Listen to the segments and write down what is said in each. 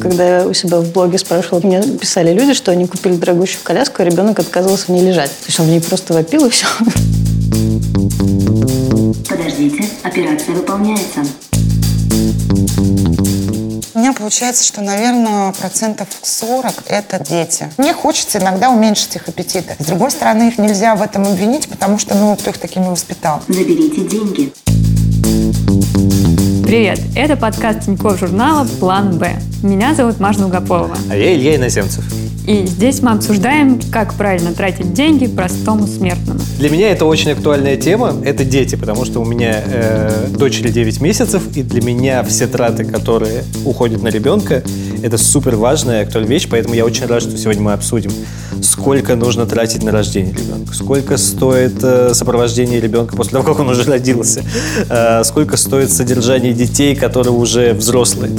Когда я у себя в блоге спрашивала, мне писали люди, что они купили дорогущую коляску, а ребенок отказывался в ней лежать. То есть он в ней просто вопил и все. Подождите, операция выполняется. У меня получается, что, наверное, процентов 40 – это дети. Мне хочется иногда уменьшить их аппетиты. С другой стороны, их нельзя в этом обвинить, потому что, ну, кто их такими воспитал? Заберите деньги. Привет! Это подкаст Тинькофф журнала «План Б». Меня зовут Маша Долгополова. А я Илья Иноземцев. И здесь мы обсуждаем, как правильно тратить деньги простому смертному. Для меня это очень актуальная тема. Это дети, потому что у меня э, дочери 9 месяцев, и для меня все траты, которые уходят на ребенка, это супер важная актуальная вещь, поэтому я очень рад, что сегодня мы обсудим, сколько нужно тратить на рождение ребенка, сколько стоит э, сопровождение ребенка после того, как он уже родился, э, сколько стоит содержание детей, которые уже взрослые.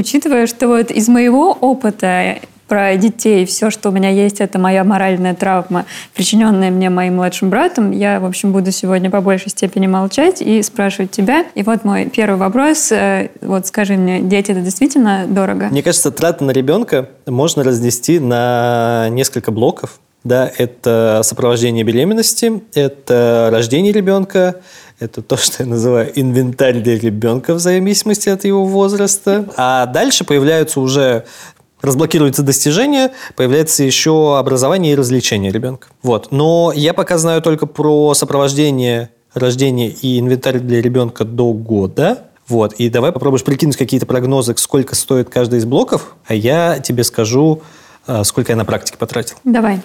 Учитывая, что вот из моего опыта про детей, все, что у меня есть, это моя моральная травма, причиненная мне моим младшим братом, я, в общем, буду сегодня по большей степени молчать и спрашивать тебя. И вот мой первый вопрос. Э, вот скажи мне, дети это действительно дорого? Мне кажется, траты на ребенка можно разнести на несколько блоков. Да, это сопровождение беременности, это рождение ребенка, это то, что я называю инвентарь для ребенка в зависимости от его возраста. А дальше появляются уже разблокируются достижения, появляется еще образование и развлечение ребенка. Вот. Но я пока знаю только про сопровождение рождения и инвентарь для ребенка до года. Вот. И давай попробуешь прикинуть какие-то прогнозы, сколько стоит каждый из блоков, а я тебе скажу, сколько я на практике потратил. Давай.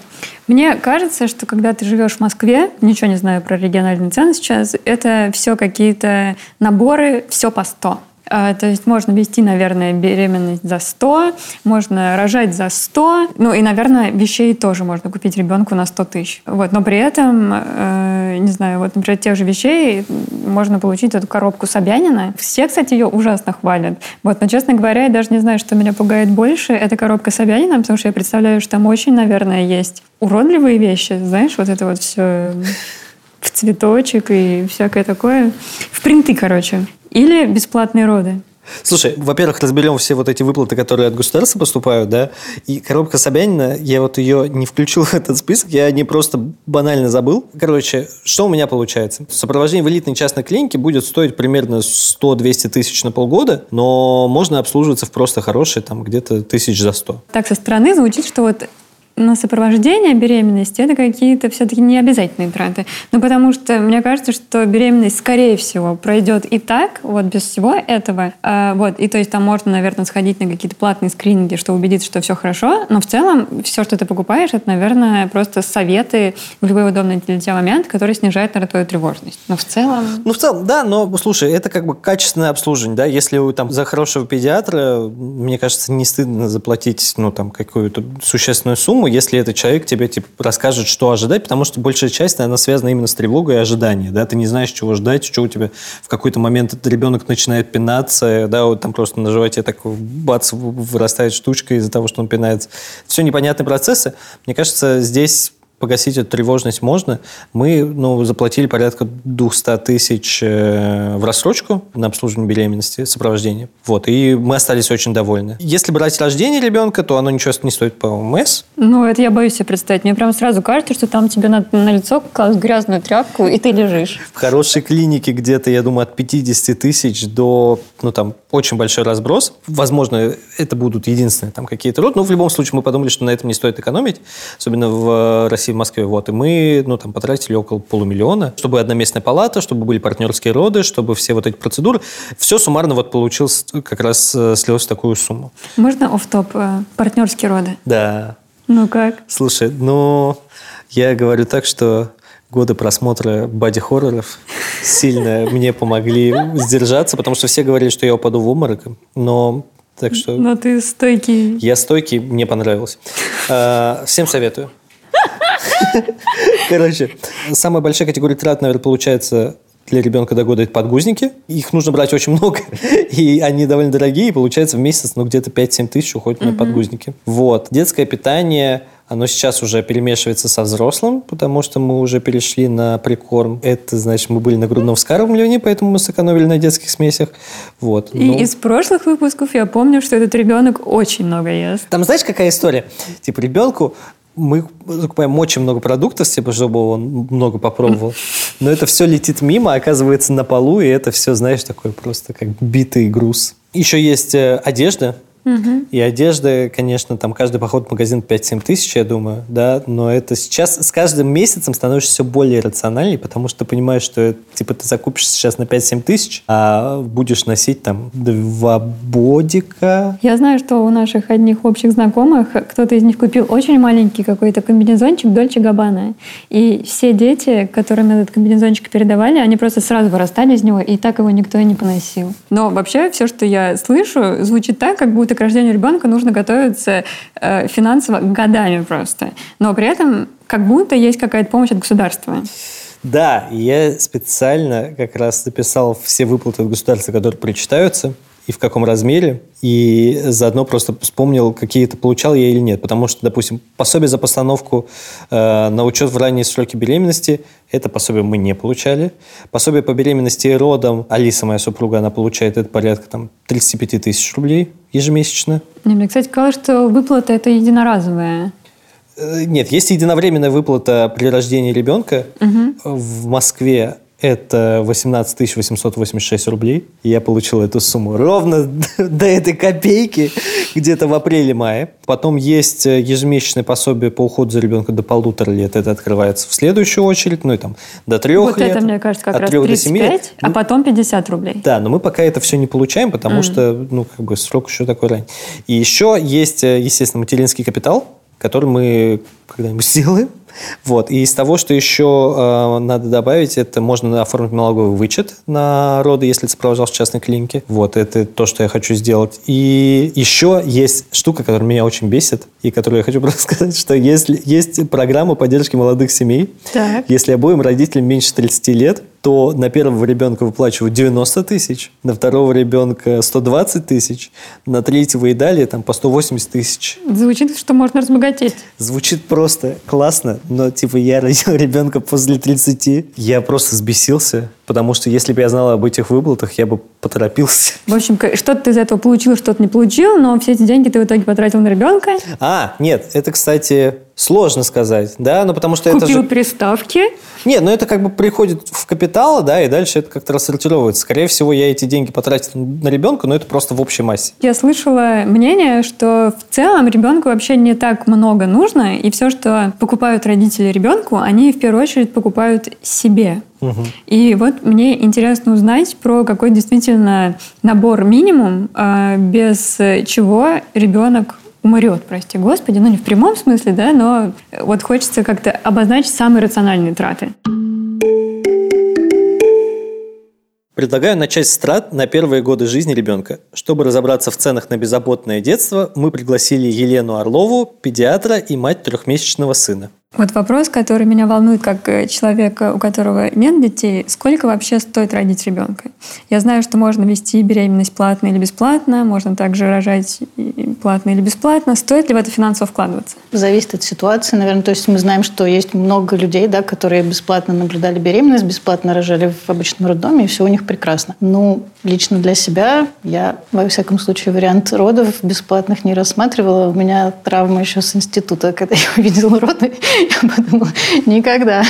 Мне кажется, что когда ты живешь в Москве, ничего не знаю про региональные цены сейчас, это все какие-то наборы, все по 100. А, то есть можно вести, наверное, беременность за 100, можно рожать за 100, ну и, наверное, вещей тоже можно купить ребенку на 100 тысяч. Вот. Но при этом, э, не знаю, вот, например, тех же вещей можно получить эту коробку Собянина. Все, кстати, ее ужасно хвалят. Вот. Но, честно говоря, я даже не знаю, что меня пугает больше. Это коробка Собянина, потому что я представляю, что там очень, наверное, есть уродливые вещи. Знаешь, вот это вот все в цветочек и всякое такое. В принты, короче. Или бесплатные роды. Слушай, во-первых, разберем все вот эти выплаты, которые от государства поступают, да, и коробка Собянина, я вот ее не включил в этот список, я не просто банально забыл. Короче, что у меня получается? Сопровождение в элитной частной клинике будет стоить примерно 100-200 тысяч на полгода, но можно обслуживаться в просто хорошие, там, где-то тысяч за 100. Так, со стороны звучит, что вот на сопровождение беременности это какие-то все-таки необязательные траты. Ну, потому что мне кажется, что беременность, скорее всего, пройдет и так, вот без всего этого. А, вот, и то есть там можно, наверное, сходить на какие-то платные скрининги, чтобы убедиться, что все хорошо, но в целом все, что ты покупаешь, это, наверное, просто советы в любой удобный для тебя момент, который снижает, наверное, твою тревожность. Но в целом... Ну, в целом, да, но, слушай, это как бы качественное обслуживание, да, если вы там за хорошего педиатра, мне кажется, не стыдно заплатить, ну, там, какую-то существенную сумму, сумму, если этот человек тебе типа, расскажет, что ожидать, потому что большая часть, она связана именно с тревогой и ожиданием. Да? Ты не знаешь, чего ждать, что у тебя в какой-то момент этот ребенок начинает пинаться, да, вот там просто на животе так бац, вырастает штучка из-за того, что он пинается. Все непонятные процессы. Мне кажется, здесь погасить эту тревожность можно. Мы ну, заплатили порядка 200 тысяч э, в рассрочку на обслуживание беременности, сопровождение. Вот, и мы остались очень довольны. Если брать рождение ребенка, то оно ничего не стоит по ОМС. Ну, это я боюсь себе представить. Мне прям сразу кажется, что там тебе на, на лицо класть грязную тряпку, и ты лежишь. В хорошей клинике где-то, я думаю, от 50 тысяч до, ну, там, очень большой разброс. Возможно, это будут единственные там какие-то роды, но в любом случае мы подумали, что на этом не стоит экономить, особенно в России России, в Москве. Вот. И мы ну, там, потратили около полумиллиона, чтобы одноместная палата, чтобы были партнерские роды, чтобы все вот эти процедуры. Все суммарно вот получилось, как раз э, слилось в такую сумму. Можно оф топ э, партнерские роды? Да. Ну как? Слушай, ну, я говорю так, что годы просмотра боди-хорроров сильно мне помогли сдержаться, потому что все говорили, что я упаду в обморок, но так что... Но ты стойкий. Я стойкий, мне понравилось. А, всем советую. Короче, самая большая категория трат, наверное, получается для ребенка до года это подгузники. Их нужно брать очень много, и они довольно дорогие, и получается в месяц ну, где-то 5-7 тысяч уходит на подгузники. Вот. Детское питание Оно сейчас уже перемешивается со взрослым, потому что мы уже перешли на прикорм. Это, значит, мы были на грудном вскармливании, поэтому мы сэкономили на детских смесях. Вот. И Ну, из прошлых выпусков я помню, что этот ребенок очень много ест. Там знаешь, какая история? Типа ребенку мы закупаем очень много продуктов, типа, чтобы он много попробовал. Но это все летит мимо, оказывается на полу, и это все, знаешь, такой просто как битый груз. Еще есть э, И одежда, конечно, там каждый поход в магазин 5-7 тысяч, я думаю, да, но это сейчас с каждым месяцем становишься все более рациональней, потому что ты понимаешь, что типа ты закупишь сейчас на 5-7 тысяч, а будешь носить там два бодика. Я знаю, что у наших одних общих знакомых кто-то из них купил очень маленький какой-то комбинезончик Дольче Габбана. И все дети, которым этот комбинезончик передавали, они просто сразу вырастали из него, и так его никто и не поносил. Но вообще все, что я слышу, звучит так, как будто к рождению ребенка нужно готовиться э, финансово годами просто. Но при этом как будто есть какая-то помощь от государства. Да, я специально как раз записал все выплаты от государства, которые причитаются, и в каком размере, и заодно просто вспомнил, какие-то получал я или нет. Потому что, допустим, пособие за постановку э, на учет в ранние сроки беременности, это пособие мы не получали. Пособие по беременности и родам, Алиса, моя супруга, она получает это порядка там, 35 тысяч рублей ежемесячно. Мне, кстати, казалось, что выплата это единоразовая. Э, Нет, есть единовременная выплата при рождении ребенка. В Москве это 18 886 рублей. И я получил эту сумму ровно до этой копейки, где-то в апреле-мае. Потом есть э, ежемесячное пособие по уходу за ребенком до полутора лет. Это открывается в следующую очередь, ну и там до трех вот лет. это, мне кажется, как раз трех до семи 35, лет. а Ну, потом 50 рублей. да, но мы пока это все не получаем, потому что, ну, как бы срок еще такой ранний. И еще есть, э, естественно, материнский капитал, который мы когда-нибудь сделаем. Вот. И из того, что еще э, надо добавить, это можно оформить налоговый вычет на роды, если сопровождался в частной клинике. Вот, это то, что я хочу сделать. И еще есть штука, которая меня очень бесит, и которую я хочу просто сказать, что если есть программа поддержки молодых семей, Так. если обоим родителям меньше 30 лет, то на первого ребенка выплачивают 90 тысяч, на второго ребенка 120 тысяч, на третьего и далее там по 180 тысяч. Звучит, что можно разбогатеть. Звучит просто классно, но типа я родил ребенка после 30, я просто взбесился, потому что если бы я знал об этих выплатах, я бы поторопился. В общем, что-то ты из этого получил, что-то не получил, но все эти деньги ты в итоге потратил на ребенка, А, нет, это, кстати, сложно сказать, да, ну потому что это купил же... приставки. Нет, ну это как бы приходит в капитал, да, и дальше это как-то рассортировывается. Скорее всего, я эти деньги потратил на ребенка, но это просто в общей массе. Я слышала мнение, что в целом ребенку вообще не так много нужно, и все, что покупают родители ребенку, они в первую очередь покупают себе. И вот мне интересно узнать про какой действительно набор минимум, а, без чего ребенок умрет, прости господи, ну не в прямом смысле, да, но вот хочется как-то обозначить самые рациональные траты. Предлагаю начать с трат на первые годы жизни ребенка. Чтобы разобраться в ценах на беззаботное детство, мы пригласили Елену Орлову, педиатра и мать трехмесячного сына. Вот вопрос, который меня волнует как э, человека, у которого нет детей, сколько вообще стоит родить ребенка? Я знаю, что можно вести беременность платно или бесплатно, можно также рожать платно или бесплатно. Стоит ли в это финансово вкладываться? Зависит от ситуации, наверное. То есть мы знаем, что есть много людей, да, которые бесплатно наблюдали беременность, бесплатно рожали в обычном роддоме, и все у них прекрасно. Ну, лично для себя я, во всяком случае, вариант родов бесплатных не рассматривала. У меня травма еще с института, когда я увидела роды, я подумала, никогда.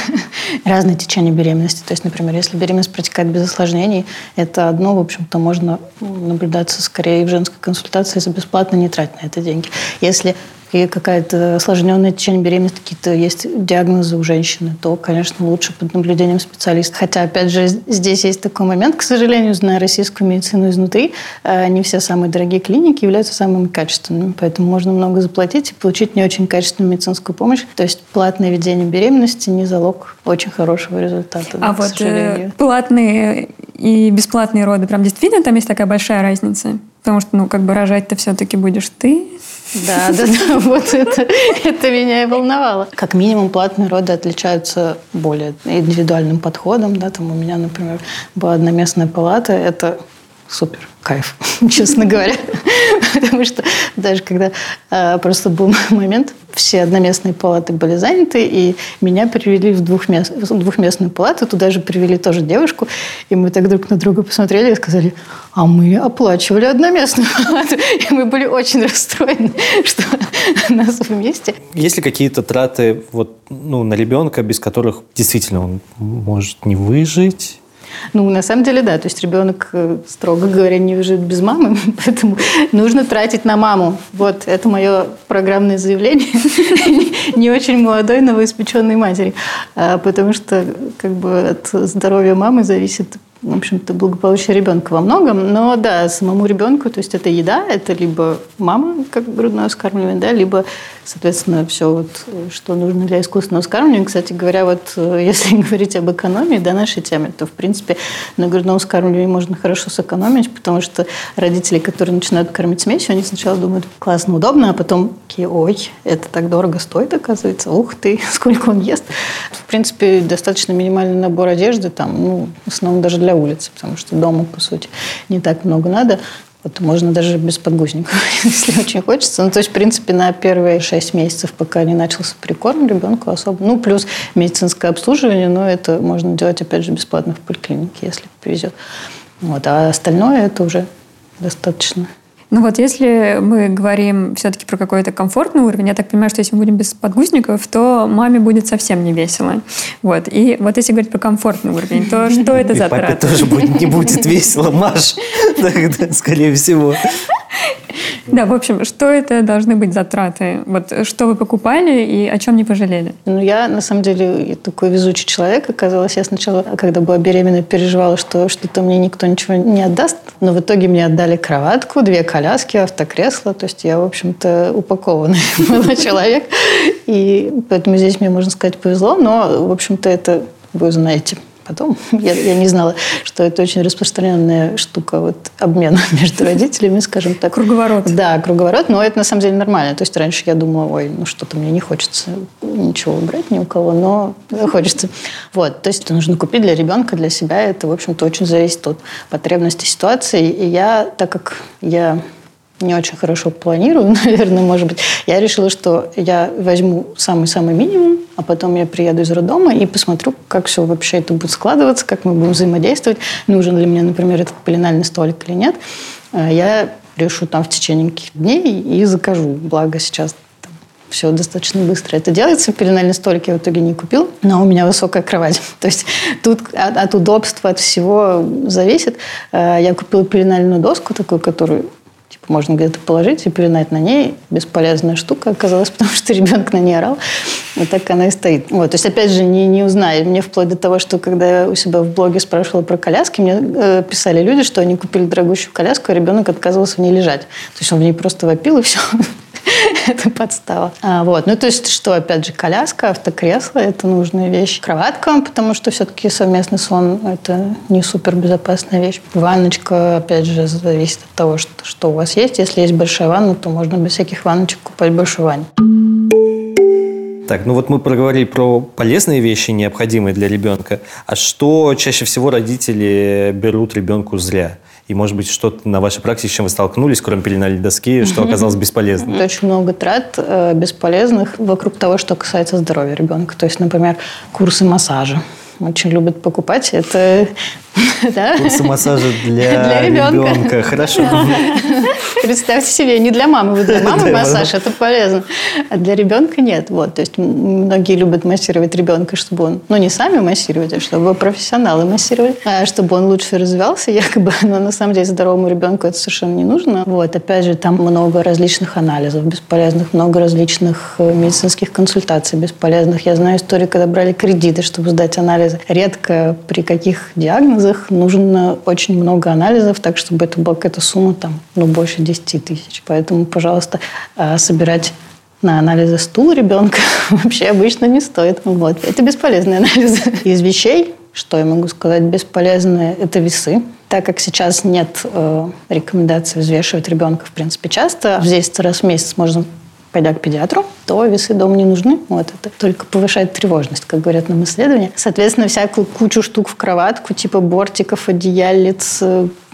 Разные течения беременности. То есть, например, если беременность протекает без осложнений, это одно, в общем-то, можно наблюдаться скорее в женской консультации за бесплатно, не тратить на это деньги. Если и какая-то осложненная течение беременности, какие-то есть диагнозы у женщины, то, конечно, лучше под наблюдением специалиста. Хотя, опять же, здесь есть такой момент, к сожалению, зная российскую медицину изнутри, э, не все самые дорогие клиники являются самыми качественными, поэтому можно много заплатить и получить не очень качественную медицинскую помощь. То есть платное ведение беременности не залог очень хорошего результата, да, а к вот э, платные и бесплатные роды, прям действительно там есть такая большая разница? Потому что, ну, как бы рожать-то все-таки будешь ты. Да, да, да, вот это, это меня и волновало. Как минимум, платные роды отличаются более индивидуальным подходом. Да, там у меня, например, была одноместная палата. Это супер кайф, честно говоря. Потому что даже когда э, просто был момент, все одноместные палаты были заняты, и меня перевели в, в двухместную палату, туда же привели тоже девушку, и мы так друг на друга посмотрели и сказали, а мы оплачивали одноместную палату, и мы были очень расстроены, что нас вместе. Есть ли какие-то траты вот, ну, на ребенка, без которых действительно он может не выжить? Ну, на самом деле, да. То есть ребенок, э, строго говоря, не выживет без мамы, поэтому нужно тратить на маму. Вот, это мое программное заявление не очень молодой новоиспеченной матери. А, потому что как бы от здоровья мамы зависит в общем-то, благополучие ребенка во многом. Но да, самому ребенку, то есть это еда, это либо мама, как грудное вскармливание, да, либо соответственно, все, вот, что нужно для искусственного скармливания. Кстати говоря, вот если говорить об экономии, да, нашей теме, то, в принципе, на грудном скармливании можно хорошо сэкономить, потому что родители, которые начинают кормить смесью, они сначала думают, классно, удобно, а потом ой, это так дорого стоит, оказывается, ух ты, сколько он ест. В принципе, достаточно минимальный набор одежды, там, ну, в основном даже для улицы, потому что дома, по сути, не так много надо. Вот можно даже без подгузников, если очень хочется. Ну, то есть, в принципе, на первые шесть месяцев, пока не начался прикорм, ребенку особо... Ну, плюс медицинское обслуживание, но это можно делать, опять же, бесплатно в поликлинике, если повезет. Вот. А остальное это уже достаточно ну вот если мы говорим все-таки про какой-то комфортный уровень, я так понимаю, что если мы будем без подгузников, то маме будет совсем не весело. Вот. И вот если говорить про комфортный уровень, то что это за траты? Тоже не будет весело, Маш, скорее всего. Да, в общем, что это должны быть затраты? Вот что вы покупали и о чем не пожалели? Ну, я, на самом деле, такой везучий человек. Оказалось, я сначала, когда была беременна, переживала, что что-то мне никто ничего не отдаст. Но в итоге мне отдали кроватку, две коляски, автокресло. То есть я, в общем-то, упакованный был человек. И поэтому здесь мне, можно сказать, повезло. Но, в общем-то, это вы знаете потом. Я, я не знала, что это очень распространенная штука, вот обмен между родителями, скажем так. Круговорот. Да, круговорот, но это на самом деле нормально. То есть раньше я думала, ой, ну что-то мне не хочется ничего брать ни у кого, но хочется. Вот, то есть это нужно купить для ребенка, для себя. Это, в общем-то, очень зависит от потребности ситуации. И я, так как я не очень хорошо планирую, наверное, может быть. Я решила, что я возьму самый-самый минимум, а потом я приеду из роддома и посмотрю, как все вообще это будет складываться, как мы будем взаимодействовать, нужен ли мне, например, этот пеленальный столик или нет. А я решу там в течение каких дней и закажу. Благо сейчас все достаточно быстро это делается. Пеленальный столик я в итоге не купил, но у меня высокая кровать. То есть тут от, от удобства, от всего зависит. А, я купила пеленальную доску такую, которую можно где-то положить и пеленать на ней. Бесполезная штука оказалась, потому что ребенок на ней орал. Вот так она и стоит. Вот. То есть, опять же, не, не узнали. Мне вплоть до того, что когда я у себя в блоге спрашивала про коляски, мне э, писали люди, что они купили дорогущую коляску, а ребенок отказывался в ней лежать. То есть он в ней просто вопил, и все. это подстава. А, вот. Ну, то есть, что, опять же, коляска, автокресло – это нужная вещь. Кроватка, потому что все-таки совместный сон – это не супер безопасная вещь. Ванночка, опять же, зависит от того, что, что у вас есть. Если есть большая ванна, то можно без всяких ванночек купать большую ванну. Так, ну вот мы проговорили про полезные вещи, необходимые для ребенка. А что чаще всего родители берут ребенку зря? И, может быть, что-то на вашей практике, с чем вы столкнулись, кроме пеленальной доски, что оказалось бесполезным? Очень много трат э, бесполезных вокруг того, что касается здоровья ребенка. То есть, например, курсы массажа очень любят покупать. Это да? Курсы массажа для, для ребенка. ребенка. Хорошо. Представьте себе, не для мамы. Для мамы массаж, это полезно. А для ребенка нет. Вот, то есть многие любят массировать ребенка, чтобы он, ну не сами массировать, а чтобы профессионалы массировали, а чтобы он лучше развивался, якобы. Но на самом деле здоровому ребенку это совершенно не нужно. Вот, опять же, там много различных анализов бесполезных, много различных э, медицинских консультаций бесполезных. Я знаю историю, когда брали кредиты, чтобы сдать анализы. Редко при каких диагнозах анализах нужно очень много анализов, так чтобы это была какая-то сумма там, ну, больше 10 тысяч. Поэтому, пожалуйста, а, собирать на анализы стул ребенка вообще обычно не стоит. Вот. Это бесполезные анализы. Из вещей, что я могу сказать, бесполезные, это весы. Так как сейчас нет э, рекомендаций взвешивать ребенка, в принципе, часто, здесь раз в месяц можно пойдя к педиатру, то весы дома не нужны. Вот это только повышает тревожность, как говорят нам исследования. Соответственно, всякую кучу штук в кроватку, типа бортиков, одеяльниц,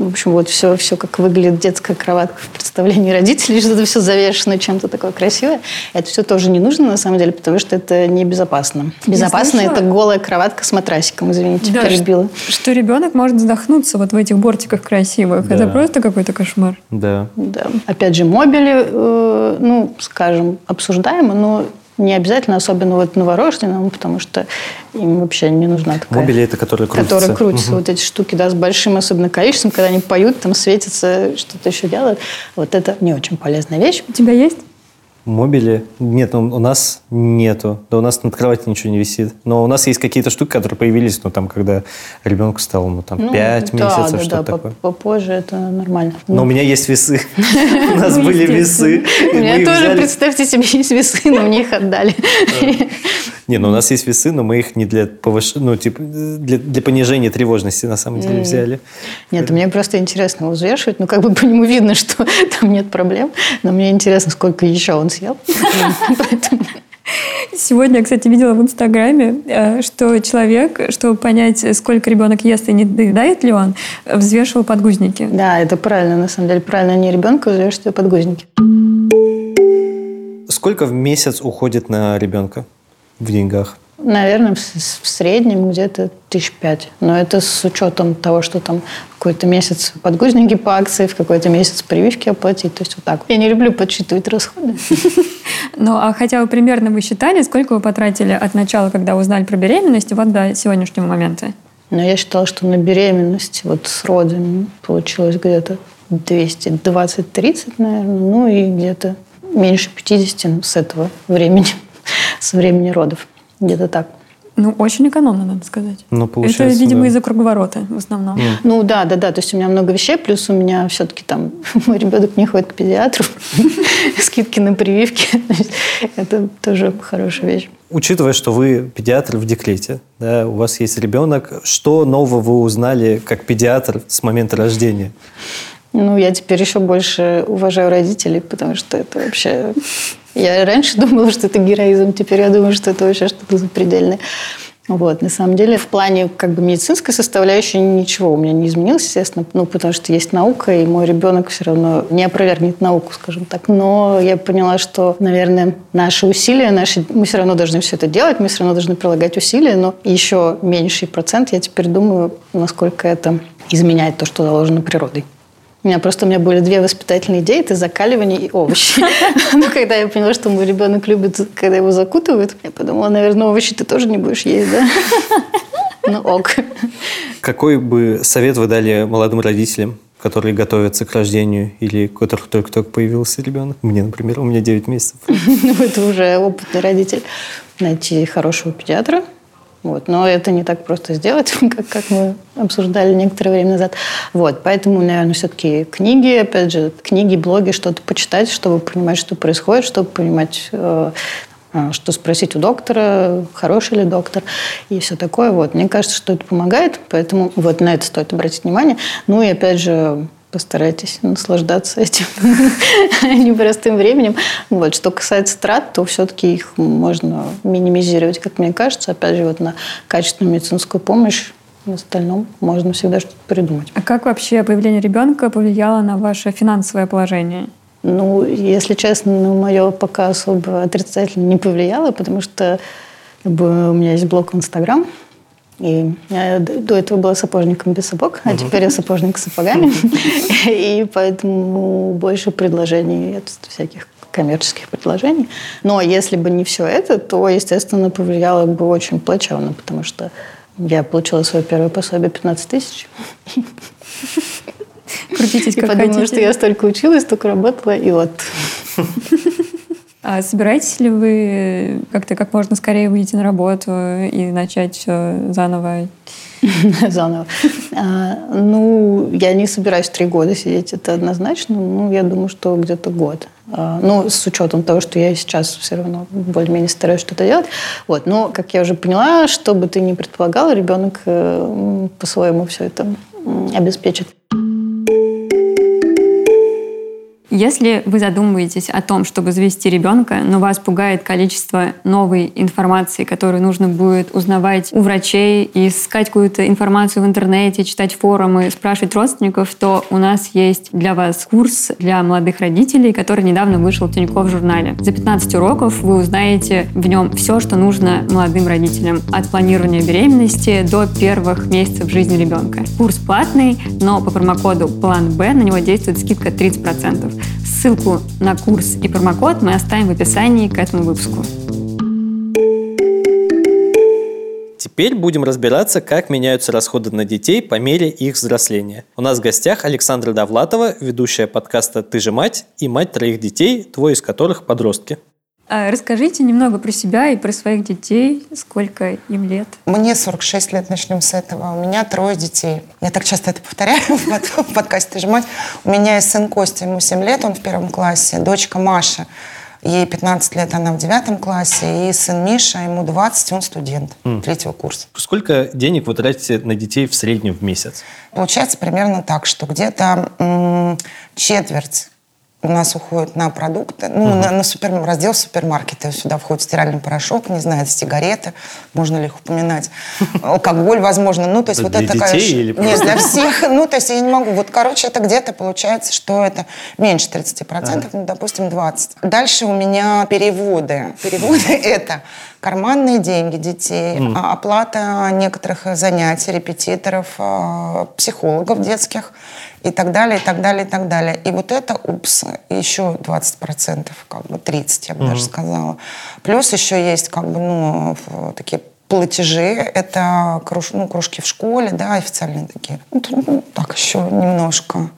в общем, вот все, все как выглядит детская кроватка в представлении родителей, что это все завешено чем-то такое красивое. Это все тоже не нужно, на самом деле, потому что это небезопасно. Безопасно это голая кроватка с матрасиком, извините, Да, перебила. что, что ребенок может задохнуться вот в этих бортиках красивых. Да. Это просто какой-то кошмар. Да. Да. Опять же, мобили, э, ну, скажем, обсуждаемо, но не обязательно, особенно вот новорожденным, потому что им вообще не нужна такая... Мобили это которые крутятся. Которые крутятся, Мгм. вот эти штуки, да, с большим особенно количеством, когда они поют, там светятся, что-то еще делают. Вот это не очень полезная вещь. У тебя есть? Мобили? Нет, ну, у нас нету. Да у нас над кроватью ничего не висит. Но у нас есть какие-то штуки, которые появились, ну, там, когда ребенку стало, ну, там, Ну, 5 да, месяцев, да, что-то да, такое. по- попозже это нормально. Но у меня есть весы. У нас были весы. У меня тоже, представьте себе, есть весы, но мне их отдали. Не, ну у нас есть весы, но мы их не для повышения, ну, типа, для, для понижения тревожности, на самом деле, взяли. Нет, мне просто интересно его взвешивать. Ну, как бы по нему видно, что там нет проблем. Но мне интересно, сколько еще он съел. Поэтому Сегодня, я, кстати, видела в Инстаграме, э, что человек, чтобы понять, сколько ребенок ест и не доедает ли он, взвешивал подгузники. Да, это правильно, на самом деле. Правильно не ребенка взвешивать, а подгузники. Сколько в месяц уходит на ребенка в деньгах? Наверное, в, среднем где-то тысяч пять. Но это с учетом того, что там какой-то месяц подгузники по акции, в какой-то месяц прививки оплатить. То есть вот так. Я не люблю подсчитывать расходы. Ну, а хотя бы примерно вы считали, сколько вы потратили от начала, когда узнали про беременность, и вот до сегодняшнего момента? Но я считала, что на беременность вот с родами получилось где-то 220-30, наверное. Ну и где-то меньше 50 с этого времени, с времени родов. Где-то так. Ну, очень экономно, надо сказать. Ну, Это, получается, видимо, да. из-за круговорота в основном. Ну да, да, да. То есть у меня много вещей, плюс у меня все-таки там мой ребенок не ходит к педиатру, скидки на прививки. Это тоже хорошая вещь. Учитывая, что вы педиатр в декрете, да, у вас есть ребенок, что нового вы узнали как педиатр с момента рождения? Ну, я теперь еще больше уважаю родителей, потому что это вообще... Я раньше думала, что это героизм, теперь я думаю, что это вообще что-то запредельное. Вот, на самом деле, в плане как бы медицинской составляющей ничего у меня не изменилось, естественно, ну, потому что есть наука, и мой ребенок все равно не опровергнет науку, скажем так. Но я поняла, что, наверное, наши усилия, наши, мы все равно должны все это делать, мы все равно должны прилагать усилия, но еще меньший процент, я теперь думаю, насколько это изменяет то, что заложено природой. У меня просто у меня были две воспитательные идеи. Это закаливание и овощи. Но когда я поняла, что мой ребенок любит, когда его закутывают, я подумала, наверное, овощи ты тоже не будешь есть, да? Ну ок. Какой бы совет вы дали молодым родителям, которые готовятся к рождению или у которых только-только появился ребенок? Мне, например, у меня 9 месяцев. Ну, это уже опытный родитель. Найти хорошего педиатра. Вот. Но это не так просто сделать, как, как мы обсуждали некоторое время назад. Вот. Поэтому, наверное, все-таки книги, опять же, книги, блоги, что-то почитать, чтобы понимать, что происходит, чтобы понимать, э, э, что спросить у доктора, хороший ли доктор и все такое. Вот. Мне кажется, что это помогает, поэтому вот на это стоит обратить внимание. Ну и опять же, постарайтесь наслаждаться этим непростым временем. Вот. Что касается трат, то все-таки их можно минимизировать, как мне кажется. Опять же, вот на качественную медицинскую помощь в остальном можно всегда что-то придумать. А как вообще появление ребенка повлияло на ваше финансовое положение? Ну, если честно, на мое пока особо отрицательно не повлияло, потому что как бы, у меня есть блог в Инстаграм, и я д- до этого была сапожником без сапог, а теперь я сапожник с сапогами. И поэтому больше предложений, от всяких коммерческих предложений. Но если бы не все это, то, естественно, повлияло бы очень плачевно, потому что я получила свое первое пособие 15 тысяч. Крутитесь И как подумала, хотите. что я столько училась, столько работала, и вот А собираетесь ли вы как-то как можно скорее выйти на работу и начать все заново? заново. А, ну, я не собираюсь три года сидеть, это однозначно. Ну, я думаю, что где-то год. А, ну, с учетом того, что я сейчас все равно более-менее стараюсь что-то делать. Вот. Но, как я уже поняла, что бы ты ни предполагал, ребенок э, по-своему все это обеспечит. Если вы задумываетесь о том, чтобы завести ребенка, но вас пугает количество новой информации, которую нужно будет узнавать у врачей, искать какую-то информацию в интернете, читать форумы, спрашивать родственников, то у нас есть для вас курс для молодых родителей, который недавно вышел в Тинькофф журнале. За 15 уроков вы узнаете в нем все, что нужно молодым родителям. От планирования беременности до первых месяцев жизни ребенка. Курс платный, но по промокоду «План Б» на него действует скидка 30%. Ссылку на курс и промокод мы оставим в описании к этому выпуску. Теперь будем разбираться, как меняются расходы на детей по мере их взросления. У нас в гостях Александра Довлатова, ведущая подкаста «Ты же мать» и мать троих детей, двое из которых подростки. А расскажите немного про себя и про своих детей, сколько им лет. Мне 46 лет, начнем с этого. У меня трое детей. Я так часто это повторяю в подкасте «Ты же мать». У меня есть сын Костя, ему 7 лет, он в первом классе. Дочка Маша, ей 15 лет, она в девятом классе. И сын Миша, ему 20, он студент третьего курса. Сколько денег вы тратите на детей в среднем в месяц? Получается примерно так, что где-то четверть у нас уходит на продукты, ну, угу. на, на супер, раздел супермаркета. Сюда входит стиральный порошок, не знаю, сигареты, можно ли их упоминать, алкоголь, возможно. Ну, то есть вот это... Или Нет, для всех. Ну, то есть я не могу. Вот, короче, это где-то получается, что это меньше 30%, ну, допустим, 20%. Дальше у меня переводы. Переводы это карманные деньги детей, mm. оплата некоторых занятий, репетиторов, а, психологов детских и так далее, и так далее, и так далее. И вот это, упс, еще 20%, как бы 30, я бы mm-hmm. даже сказала. Плюс еще есть как бы, ну, такие платежи, это круж, ну, кружки в школе, да, официальные такие. Ну, ну, так еще немножко.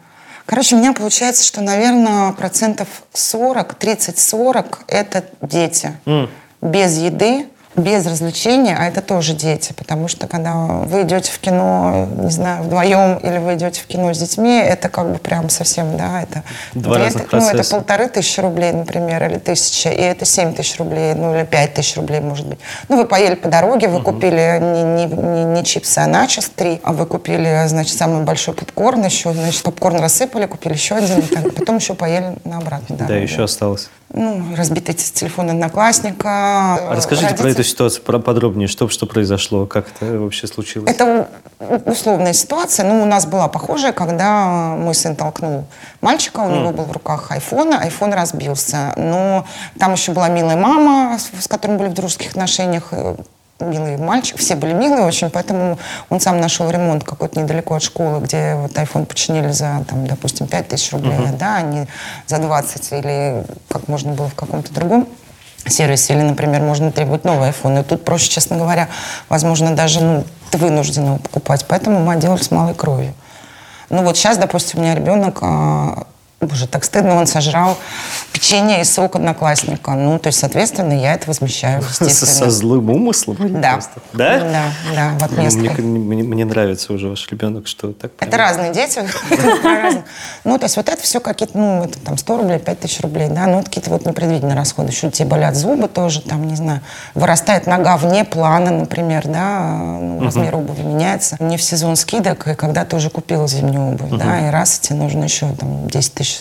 Короче, у меня получается, что, наверное, процентов 40, 30-40 это дети. Mm. Без еды, без развлечения, а это тоже дети, потому что когда вы идете в кино, не знаю, вдвоем или вы идете в кино с детьми, это как бы прям совсем, да, это, Два это, разных ну, процесса. это полторы тысячи рублей, например, или тысяча, и это семь тысяч рублей, ну или пять тысяч рублей, может быть. Ну, вы поели по дороге, вы угу. купили не, не, не, не чипсы, а начос три, а вы купили, значит, самый большой попкорн еще, значит, попкорн рассыпали, купили еще один, и так, потом еще поели на обратно. Да, еще осталось ну, разбитый телефон одноклассника. А расскажите Родители... про эту ситуацию подробнее, что, что произошло, как это вообще случилось? Это условная ситуация. Ну, у нас была похожая, когда мой сын толкнул мальчика, у mm. него был в руках айфон, айфон разбился. Но там еще была милая мама, с которой были в дружеских отношениях, э, милый мальчик, все были милые очень, поэтому он сам нашел ремонт какой-то недалеко от школы, где вот iPhone починили за, там, допустим, 5 тысяч рублей, uh-huh. да, а не за 20 или как можно было в каком-то другом сервисе, или, например, можно требовать новый iPhone. И тут проще, честно говоря, возможно, даже ну, вынуждены его покупать. Поэтому мы делали с малой кровью. Ну вот сейчас, допустим, у меня ребенок а, Боже, так стыдно, он сожрал печенье и сок одноклассника. Ну, то есть, соответственно, я это возмещаю, естественно. Со, злым умыслом? Да. Да? Да, да, в отместку. Мне, мне, мне нравится уже ваш ребенок, что так Это разные дети. Ну, то есть, вот это все какие-то, ну, это там 100 рублей, 5 тысяч рублей, да, ну, какие-то вот непредвиденные расходы. Еще тебе болят зубы тоже, там, не знаю, вырастает нога вне плана, например, да, ну, размер обуви меняется. Не в сезон скидок, и когда ты уже купил зимнюю обувь, да, и раз тебе нужно еще там 10 тысяч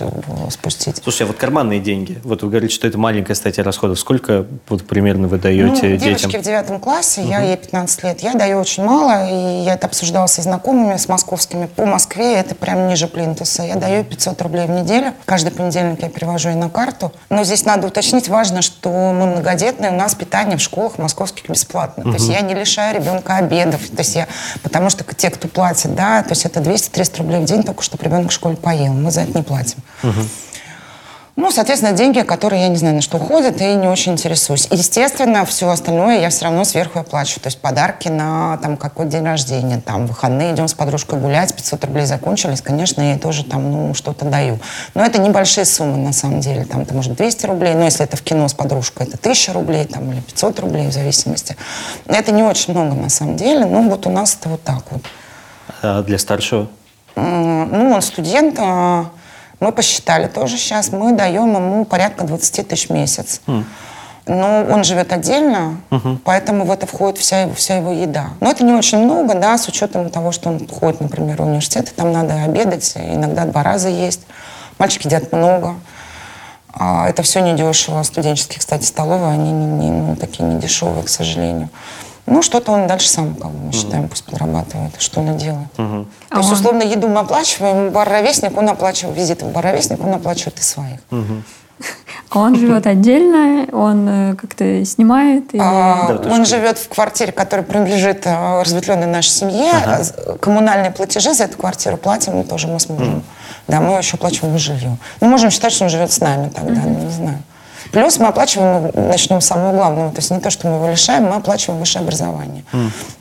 спустить. Слушай, а вот карманные деньги, вот вы говорите, что это маленькая статья расходов. Сколько вот примерно вы даете ну, детям? девочке в девятом классе, угу. я ей 15 лет, я даю очень мало, и я это обсуждала со знакомыми, с московскими. По Москве это прям ниже плинтуса. Я даю 500 рублей в неделю. Каждый понедельник я перевожу ей на карту. Но здесь надо уточнить, важно, что мы многодетные, у нас питание в школах московских бесплатно. Угу. То есть я не лишаю ребенка обедов. То есть я, потому что те, кто платит, да, то есть это 200-300 рублей в день, только чтобы ребенок в школе поел. Мы за это не платим. Угу. Ну, соответственно, деньги, которые я не знаю, на что уходят, и не очень интересуюсь. Естественно, все остальное я все равно сверху оплачиваю. То есть подарки на там какой день рождения, там выходные идем с подружкой гулять, 500 рублей закончились, конечно, я ей тоже там ну, что-то даю. Но это небольшие суммы на самом деле. Там это может 200 рублей, но если это в кино с подружкой, это 1000 рублей там, или 500 рублей в зависимости. Это не очень много на самом деле, но вот у нас это вот так вот. А для старшего? Ну, он студент, а мы посчитали тоже сейчас, мы даем ему порядка 20 тысяч в месяц. Mm. Но он живет отдельно, uh-huh. поэтому в это входит вся, вся его еда. Но это не очень много, да, с учетом того, что он ходит, например, в университет, и там надо обедать, иногда два раза есть. Мальчики едят много. А это все недешево. Студенческие, кстати, столовые, они не, не- ну, такие не дешевые, к сожалению. Ну, что-то он дальше сам, как мы считаем, пусть подрабатывает. Что он и делает. То А есть, он- условно, еду мы оплачиваем, бар-ровесник, он оплачивает визиты в бар-ровесник, он оплачивает и своих. А он живет отдельно, он э, как-то снимает? или- А, Да, он живет в квартире, которая принадлежит э, разветвленной нашей семье. А с- Коммунальные платежи за эту квартиру платим тоже мы с мужем. Да, мы еще оплачиваем жилье. Мы можем считать, что он живет с нами тогда, ну, не знаю. Плюс мы оплачиваем, начнем с самого главного, то есть не то, что мы его лишаем, мы оплачиваем высшее образование.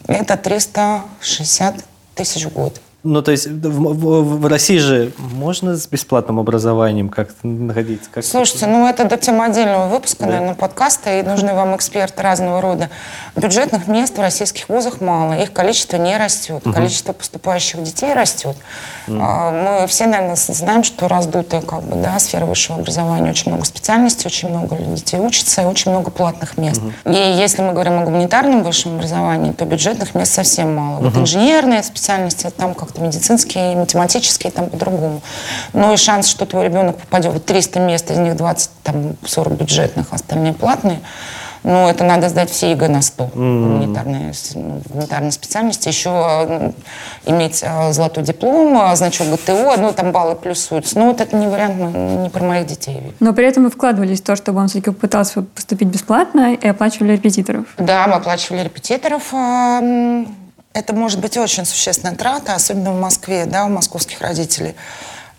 Это 360 тысяч в год. Ну, то есть в, в- в России же можно с бесплатным образованием как-то находиться? Как Слушайте, ну это до темы отдельного выпуска, наверное, подкаста, и нужны вам эксперты разного рода. Бюджетных мест в российских вузах мало, их количество не растет, количество поступающих детей растет. А, Мы все, наверное, знаем, что раздутая как бы, да, сфера высшего образования, очень много специальностей, очень много детей учатся, и очень много платных мест. И если мы говорим о гуманитарном высшем образовании, то бюджетных мест совсем мало. Вот инженерные специальности, там как-то медицинские, математические, там по-другому. Ну и шанс, что твой ребенок попадет, вот 300 мест, из них 20, там 40 бюджетных, а остальные платные, ну, это надо сдать все ЕГЭ на 100 гуманитарные, с- ну, гуманитарные специальности. Еще иметь э, золотой диплом, э, значок ГТО, ну, там баллы плюсуются. Ну, вот это не вариант, не про моих детей. Но при этом вы вкладывались в то, чтобы он все-таки попытался поступить бесплатно и оплачивали репетиторов. Да, мы оплачивали репетиторов. Это может быть очень существенная трата, особенно в Москве, да, у московских родителей.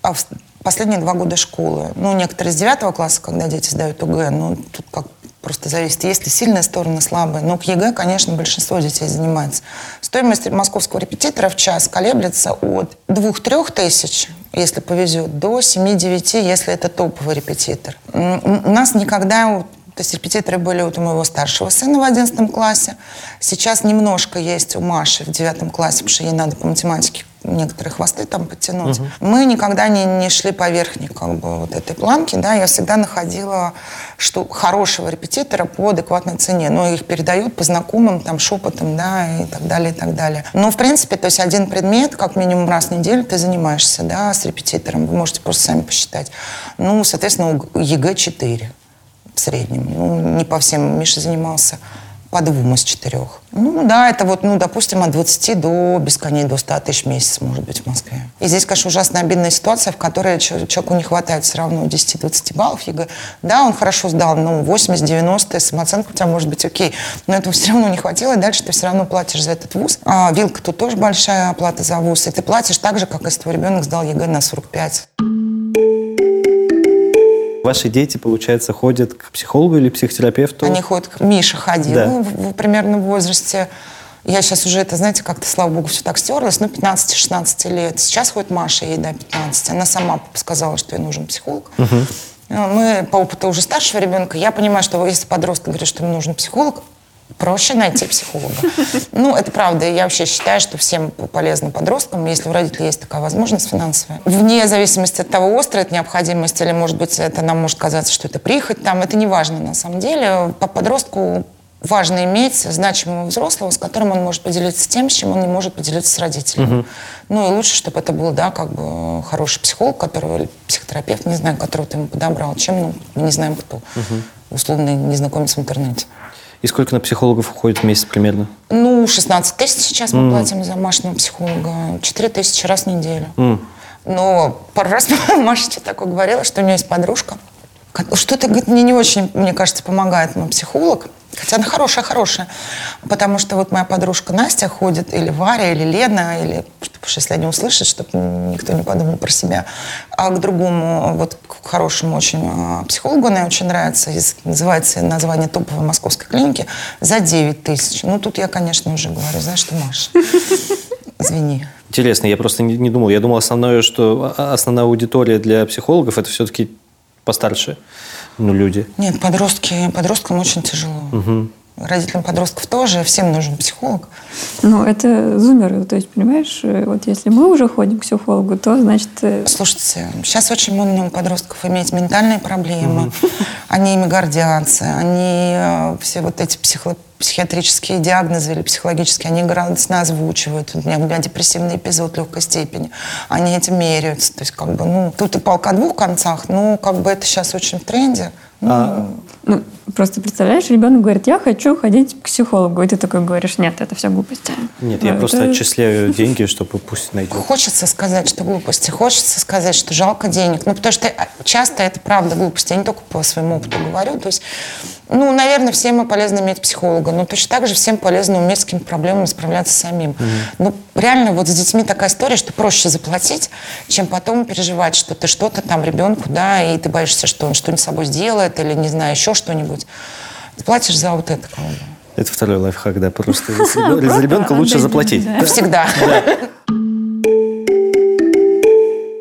А в последние два года школы. Ну, некоторые с девятого класса, когда дети сдают ОГЭ, ну, тут как просто зависит, есть ли сильная сторона, слабая. Но к ЕГЭ, конечно, большинство детей занимается. Стоимость московского репетитора в час колеблется от 2-3 тысяч, если повезет, до 7-9, если это топовый репетитор. У нас никогда то есть репетиторы были вот у моего старшего сына в 11 классе. Сейчас немножко есть у Маши в 9 классе, потому что ей надо по математике некоторые хвосты там подтянуть. Мы никогда не, не шли по верхней как бы, вот этой планке. Да, я всегда находила что хорошего репетитора по адекватной цене. Но их передают по знакомым, там, шепотом, да, и так далее, и так далее. Но, в принципе, то есть один предмет, как минимум раз в неделю ты занимаешься, да, с репетитором. Вы можете просто сами посчитать. Ну, соответственно, ЕГЭ 4 в среднем. Ну, не по всем. Миша занимался по двум из четырех. Ну да, это вот, ну, допустим, от 20 до бесконечности, до 100 тысяч в месяц, может быть, в Москве. И здесь, конечно, ужасно обидная ситуация, в которой человеку не хватает все равно 10-20 баллов ЕГЭ. Да, он хорошо сдал, ну, 80-90, самооценка у тебя может быть окей, но этого все равно не хватило, и дальше ты все равно платишь за этот вуз. А вилка тут тоже большая оплата за вуз, и ты платишь так же, как если твой ребенок сдал ЕГЭ на 45. Ваши дети, получается, ходят к психологу или психотерапевту? Они ходят, к- Миша ходил Да. в, примерно в возрасте. Я сейчас уже это, знаете, как-то, слава богу, все так стерлось, ну, 15-16 лет. Сейчас ходит Маша, ей, да, 15. Она сама сказала, что ей нужен психолог. Ну, Мы по опыту уже старшего ребенка, я понимаю, что если подросток говорит, что ему нужен психолог, проще найти психолога. Ну, это правда. Я вообще считаю, что всем полезно подросткам, если у родителей есть такая возможность финансовая. Вне зависимости от того, острая это необходимость, или, может быть, это нам может казаться, что это прихоть, там, это не важно на самом деле. По подростку важно иметь значимого взрослого, с которым он может поделиться тем, с чем он не может поделиться с родителями. Ну и лучше, чтобы это был, да, как бы хороший психолог, которого, или психотерапевт, не знаю, которого ты ему подобрал, чем, ну, мы не знаем кто. Условный незнакомец в интернете. И сколько на психологов уходит в месяц примерно? Ну, 16 тысяч сейчас мы платим за домашнего психолога. 4 тысячи раз в неделю. Но пару раз Маша что такое говорила, что у нее есть подружка. Что-то, говорит, мне не очень, мне кажется, помогает мой психолог. Хотя она хорошая-хорошая. Потому что вот моя подружка Настя ходит, или Варя, или Лена, или, чтобы если они услышат, чтобы никто не подумал про себя. А к другому, вот к хорошему очень а, психологу она очень нравится. Называется название топовой московской клиники за 9 тысяч. Ну, тут я, конечно, уже говорю, знаешь что, Маша, извини. Интересно, я просто не, не думал. Я думал, основное, что а- основная аудитория для психологов это все-таки постарше ну, люди. Нет, подростки, подросткам очень тяжело. родителям подростков тоже, всем нужен психолог. Ну, это зумеры. То есть, понимаешь, э, вот если мы уже ходим к психологу, то, значит... э, Слушайте, сейчас очень модно у подростков иметь ментальные проблемы. Они ими гордятся. Они э, все вот эти психо- психиатрические диагнозы или психологические, они градусно озвучивают. У меня, у меня депрессивный эпизод легкой степени. Они этим меряются. То есть, как бы, ну, тут и палка о двух концах, ну, как бы это сейчас очень в тренде. Ну, А, Ну, просто представляешь, ребенок говорит, я хочу ходить к психологу. И ты такой говоришь, нет, это все глупости. Нет, я Ну, просто это- отчисляю деньги, чтобы пусть найдет. Хочется сказать, что глупости, хочется сказать, что жалко денег. Ну, потому что а, часто это правда глупости. Я не только по своему опыту говорю. То есть, ну, наверное, всем полезно иметь психолога. Но точно так же всем полезно уметь с какими-то проблемами справляться самим. Ну, реально, вот с детьми такая история, что проще заплатить, чем потом переживать, что ты что-то там ребенку, да, и ты боишься, что он что-нибудь с собой сделает или, не знаю, еще что-нибудь. Ты платишь за вот это. Это второй лайфхак, да, просто за ребенка лучше заплатить. Всегда.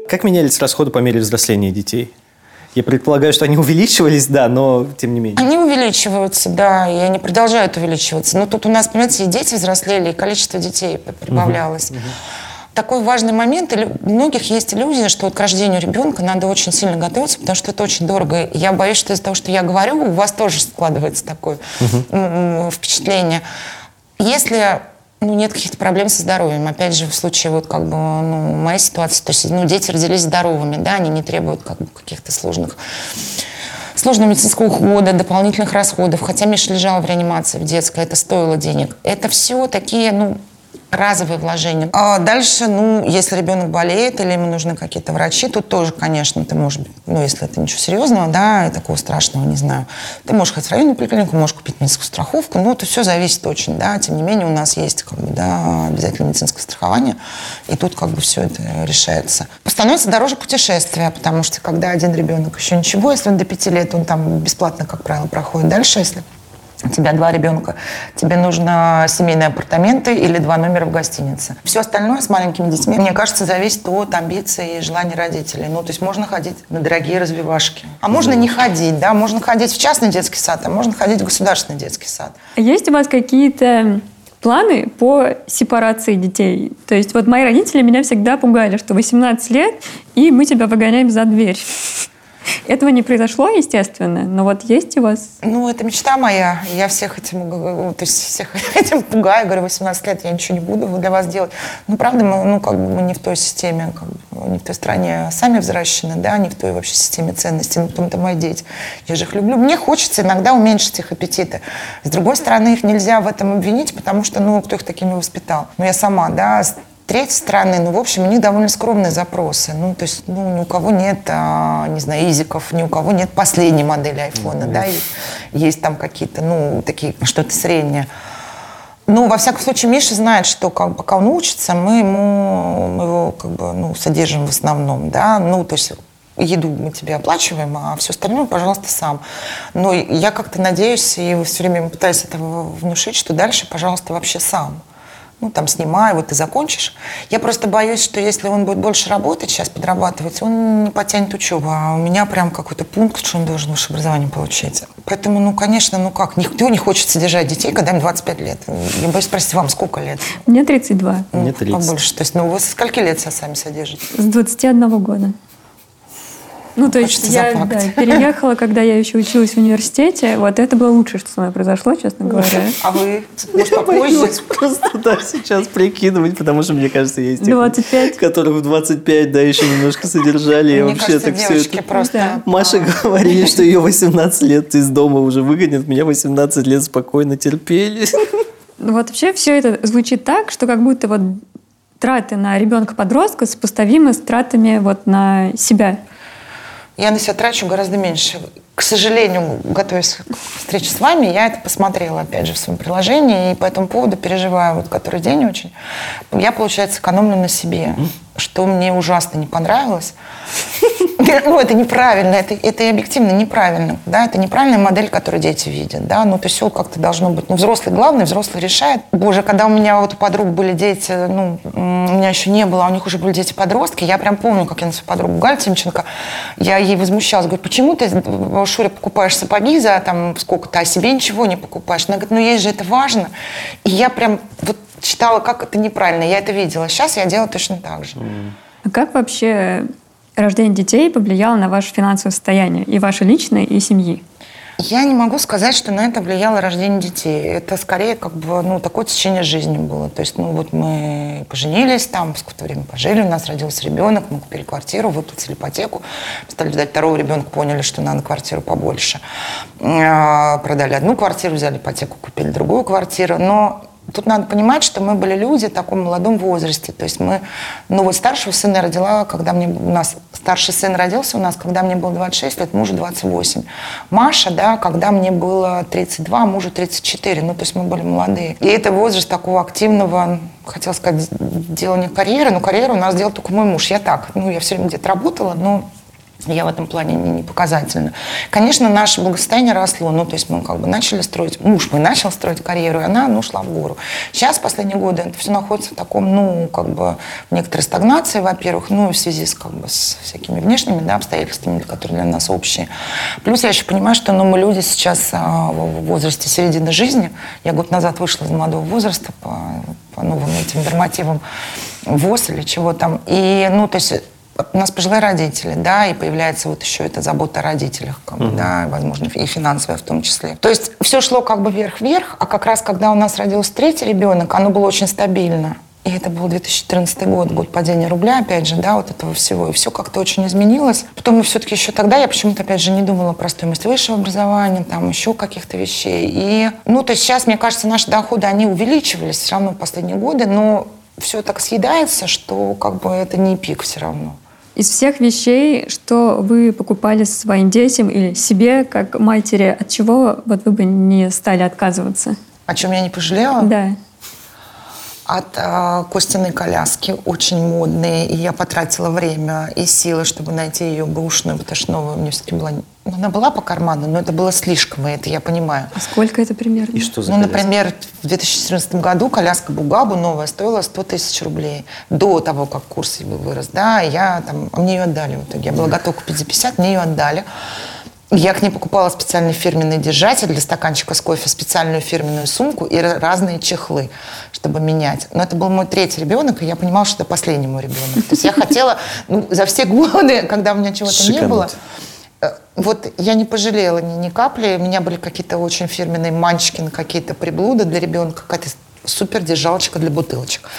Как менялись расходы по мере взросления детей? Я предполагаю, что они увеличивались, да, но тем не менее. Они увеличиваются, да, и они продолжают увеличиваться. Но тут у нас, понимаете, и дети взрослели, и количество детей прибавлялось. Такой важный момент. Илю- У многих есть иллюзия, что вот к рождению ребенка надо очень сильно готовиться, потому что это очень дорого. И Я боюсь, что из-за того, что я говорю, у вас тоже складывается такое м, впечатление. Если ну, нет каких-то проблем со здоровьем, опять же, в случае вот как бы, ну, моей ситуации, то есть, ну, дети родились здоровыми, да, они не требуют как бы каких-то сложных сложного медицинского ухода, дополнительных расходов. Хотя Миша лежала в реанимации в детской, это стоило денег. Это все такие, ну, разовые вложения. А дальше, ну, если ребенок болеет или ему нужны какие-то врачи, тут тоже, конечно, ты можешь, ну, если это ничего серьезного, да, и такого страшного, не знаю, ты можешь ходить в районную поликлинику, можешь купить медицинскую страховку, ну, это все зависит очень, да, тем не менее у нас есть, как бы, да, обязательно медицинское страхование, и тут как бы все это решается. Становится дороже путешествия, потому что когда один ребенок еще ничего, если он до пяти лет, он там бесплатно, как правило, проходит. Дальше, если у тебя два ребенка, тебе нужно семейные апартаменты или два номера в гостинице. Все остальное с маленькими детьми, мне кажется, зависит от амбиций и желаний родителей. Ну, то есть можно ходить на дорогие развивашки. А можно не ходить, да, можно ходить в частный детский сад, а можно ходить в государственный детский сад. Есть у вас какие-то планы по сепарации детей? То есть вот мои родители меня всегда пугали, что 18 лет, и мы тебя выгоняем за дверь. Этого не произошло, естественно, но вот есть у вас... Ну, это мечта моя. Я всех этим, г- то есть всех этим пугаю. Говорю, 18 лет я ничего не буду для вас делать. Ну, правда, мы, ну, как бы мы не в той системе, как бы, не в той стране сами взращены, да, не в той вообще системе ценностей. Ну, потом-то мои дети. Я же их люблю. Мне хочется иногда уменьшить их аппетиты. С другой стороны, их нельзя в этом обвинить, потому что, ну, кто их такими воспитал? Ну, я сама, да, с третьей стороны, ну, в общем, у них довольно скромные запросы. Ну, то есть, ну, ни у кого нет, а, не знаю, изиков, ни у кого нет последней модели айфона, да, и есть там какие-то, ну, такие, что-то среднее. Ну, во всяком случае, Миша знает, что как, пока он учится, мы ему мы его как бы, ну, содержим в основном, да, ну, то есть еду мы тебе оплачиваем, а все остальное, пожалуйста, сам. Но я как-то надеюсь и все время пытаюсь этого внушить, что дальше, пожалуйста, вообще сам. Ну, там, снимай, вот ты закончишь. Я просто боюсь, что если он будет больше работать, сейчас подрабатывать, он не потянет учебу. А у меня прям какой-то пункт, что он должен высшее образование получить. Поэтому, ну, конечно, ну как, никто не хочет содержать детей, когда им 25 лет. Я боюсь спросить, вам сколько лет? Мне 32. Ну, Мне 30. Побольше. То есть, ну, вы со скольки лет себя сами содержите? С 21 года. Ну, то есть я да, переехала, когда я еще училась в университете. Вот это было лучшее, что со мной произошло, честно говоря. А вы, может, попозже? Просто, да, сейчас прикидывать, потому что, мне кажется, есть те, 25. которых в 25, да, еще немножко содержали. и Мне вообще кажется, так все девочки это... просто... Да. Маша говорили, что ее 18 лет из дома уже выгонят. Меня 18 лет спокойно терпели. Ну, Вот вообще все это звучит так, что как будто вот траты на ребенка-подростка сопоставимы с тратами вот на себя. Я на себя трачу гораздо меньше. К сожалению, готовясь к встрече с вами, я это посмотрела, опять же, в своем приложении, и по этому поводу переживаю вот который день очень. Я, получается, экономлю на себе, что мне ужасно не понравилось. Ну, это неправильно, это, это и объективно неправильно, да, это неправильная модель, которую дети видят, да, ну, то есть все как-то должно быть, ну, взрослый главный, взрослый решает. Боже, когда у меня вот у подруг были дети, ну, у меня еще не было, а у них уже были дети-подростки, я прям помню, как я на свою подругу Галь Тимченко, я ей возмущалась, говорю, почему ты э, Шуре покупаешь сапоги за там сколько-то, а себе ничего не покупаешь? Она говорит, ну, ей же это важно. И я прям вот читала, как это неправильно, я это видела. Сейчас я делаю точно так же. А как вообще рождение детей повлияло на ваше финансовое состояние, и ваше личное, и семьи? Я не могу сказать, что на это влияло рождение детей. Это скорее как бы, ну, такое течение жизни было. То есть, ну, вот мы поженились там, какое-то время пожили, у нас родился ребенок, мы купили квартиру, выплатили ипотеку, стали ждать второго ребенка, поняли, что надо квартиру побольше. А, Продали одну квартиру, взяли ипотеку, купили другую квартиру. Но Тут надо понимать, что мы были люди в таком молодом возрасте. То есть мы, ну вот старшего сына я родила, когда мне, у нас старший сын родился у нас, когда мне было 26 лет, мужу 28. Маша, да, когда мне было 32, мужу 34. Ну, то есть мы были молодые. И это возраст такого активного, хотела сказать, делания карьеры, но карьеру у нас делал только мой муж. Я так, ну, я все время где-то работала, но я в этом плане не, не показательна. Конечно, наше благосостояние росло. Ну, то есть мы как бы начали строить, муж мой начал строить карьеру, и она, ну, шла в гору. Сейчас, последние годы, это все находится в таком, ну, как бы, в некоторой стагнации, во-первых, ну, в связи с, как бы, с всякими внешними, да, обстоятельствами, которые для нас общие. Плюс я еще понимаю, что, ну, мы люди сейчас а, в возрасте середины жизни. Я год назад вышла из молодого возраста по, по новым этим нормативам ВОЗ или чего там. И, ну, то есть у нас пожилые родители, да, и появляется вот еще эта забота о родителях, как бы, да, возможно, и финансовая в том числе. То есть все шло как бы вверх-вверх, а как раз когда у нас родился третий ребенок, оно было очень стабильно. И это был 2014 год, год падения рубля, опять же, да, вот этого всего. И все как-то очень изменилось. Потом мы все-таки еще тогда, я почему-то, опять же, не думала про стоимость высшего образования, там еще каких-то вещей. И, ну, то есть сейчас, мне кажется, наши доходы, они увеличивались все равно в последние годы, но все так съедается, что как бы это не пик все равно. Из всех вещей, что вы покупали своим детям или себе, как матери, от чего вот вы бы не стали отказываться? О чем я не пожалела? Да. От а, Костиной коляски, очень модные, и я потратила время и силы, чтобы найти ее бэушную, потому что новая у меня все-таки была... Ну, она была по карману, но это было слишком, и это я понимаю. А сколько это примерно? И что за Ну, коляска? например, в 2014 году коляска Бугабу новая стоила 100 тысяч рублей. До того, как курс вырос, да, я там, а мне ее отдали в итоге. Я была готова купить за 50, мне ее отдали. Я к ней покупала специальный фирменный держатель для стаканчика с кофе, специальную фирменную сумку и ра- разные чехлы, чтобы менять. Но это был мой третий ребенок, и я понимала, что это последний мой ребенок. То есть я хотела ну, за все годы, когда у меня чего-то не было, Шикануть. Вот я не пожалела ни, ни капли. У меня были какие-то очень фирменные манчкины, какие-то приблуды для ребенка, какая-то супер держалочка для бутылочек.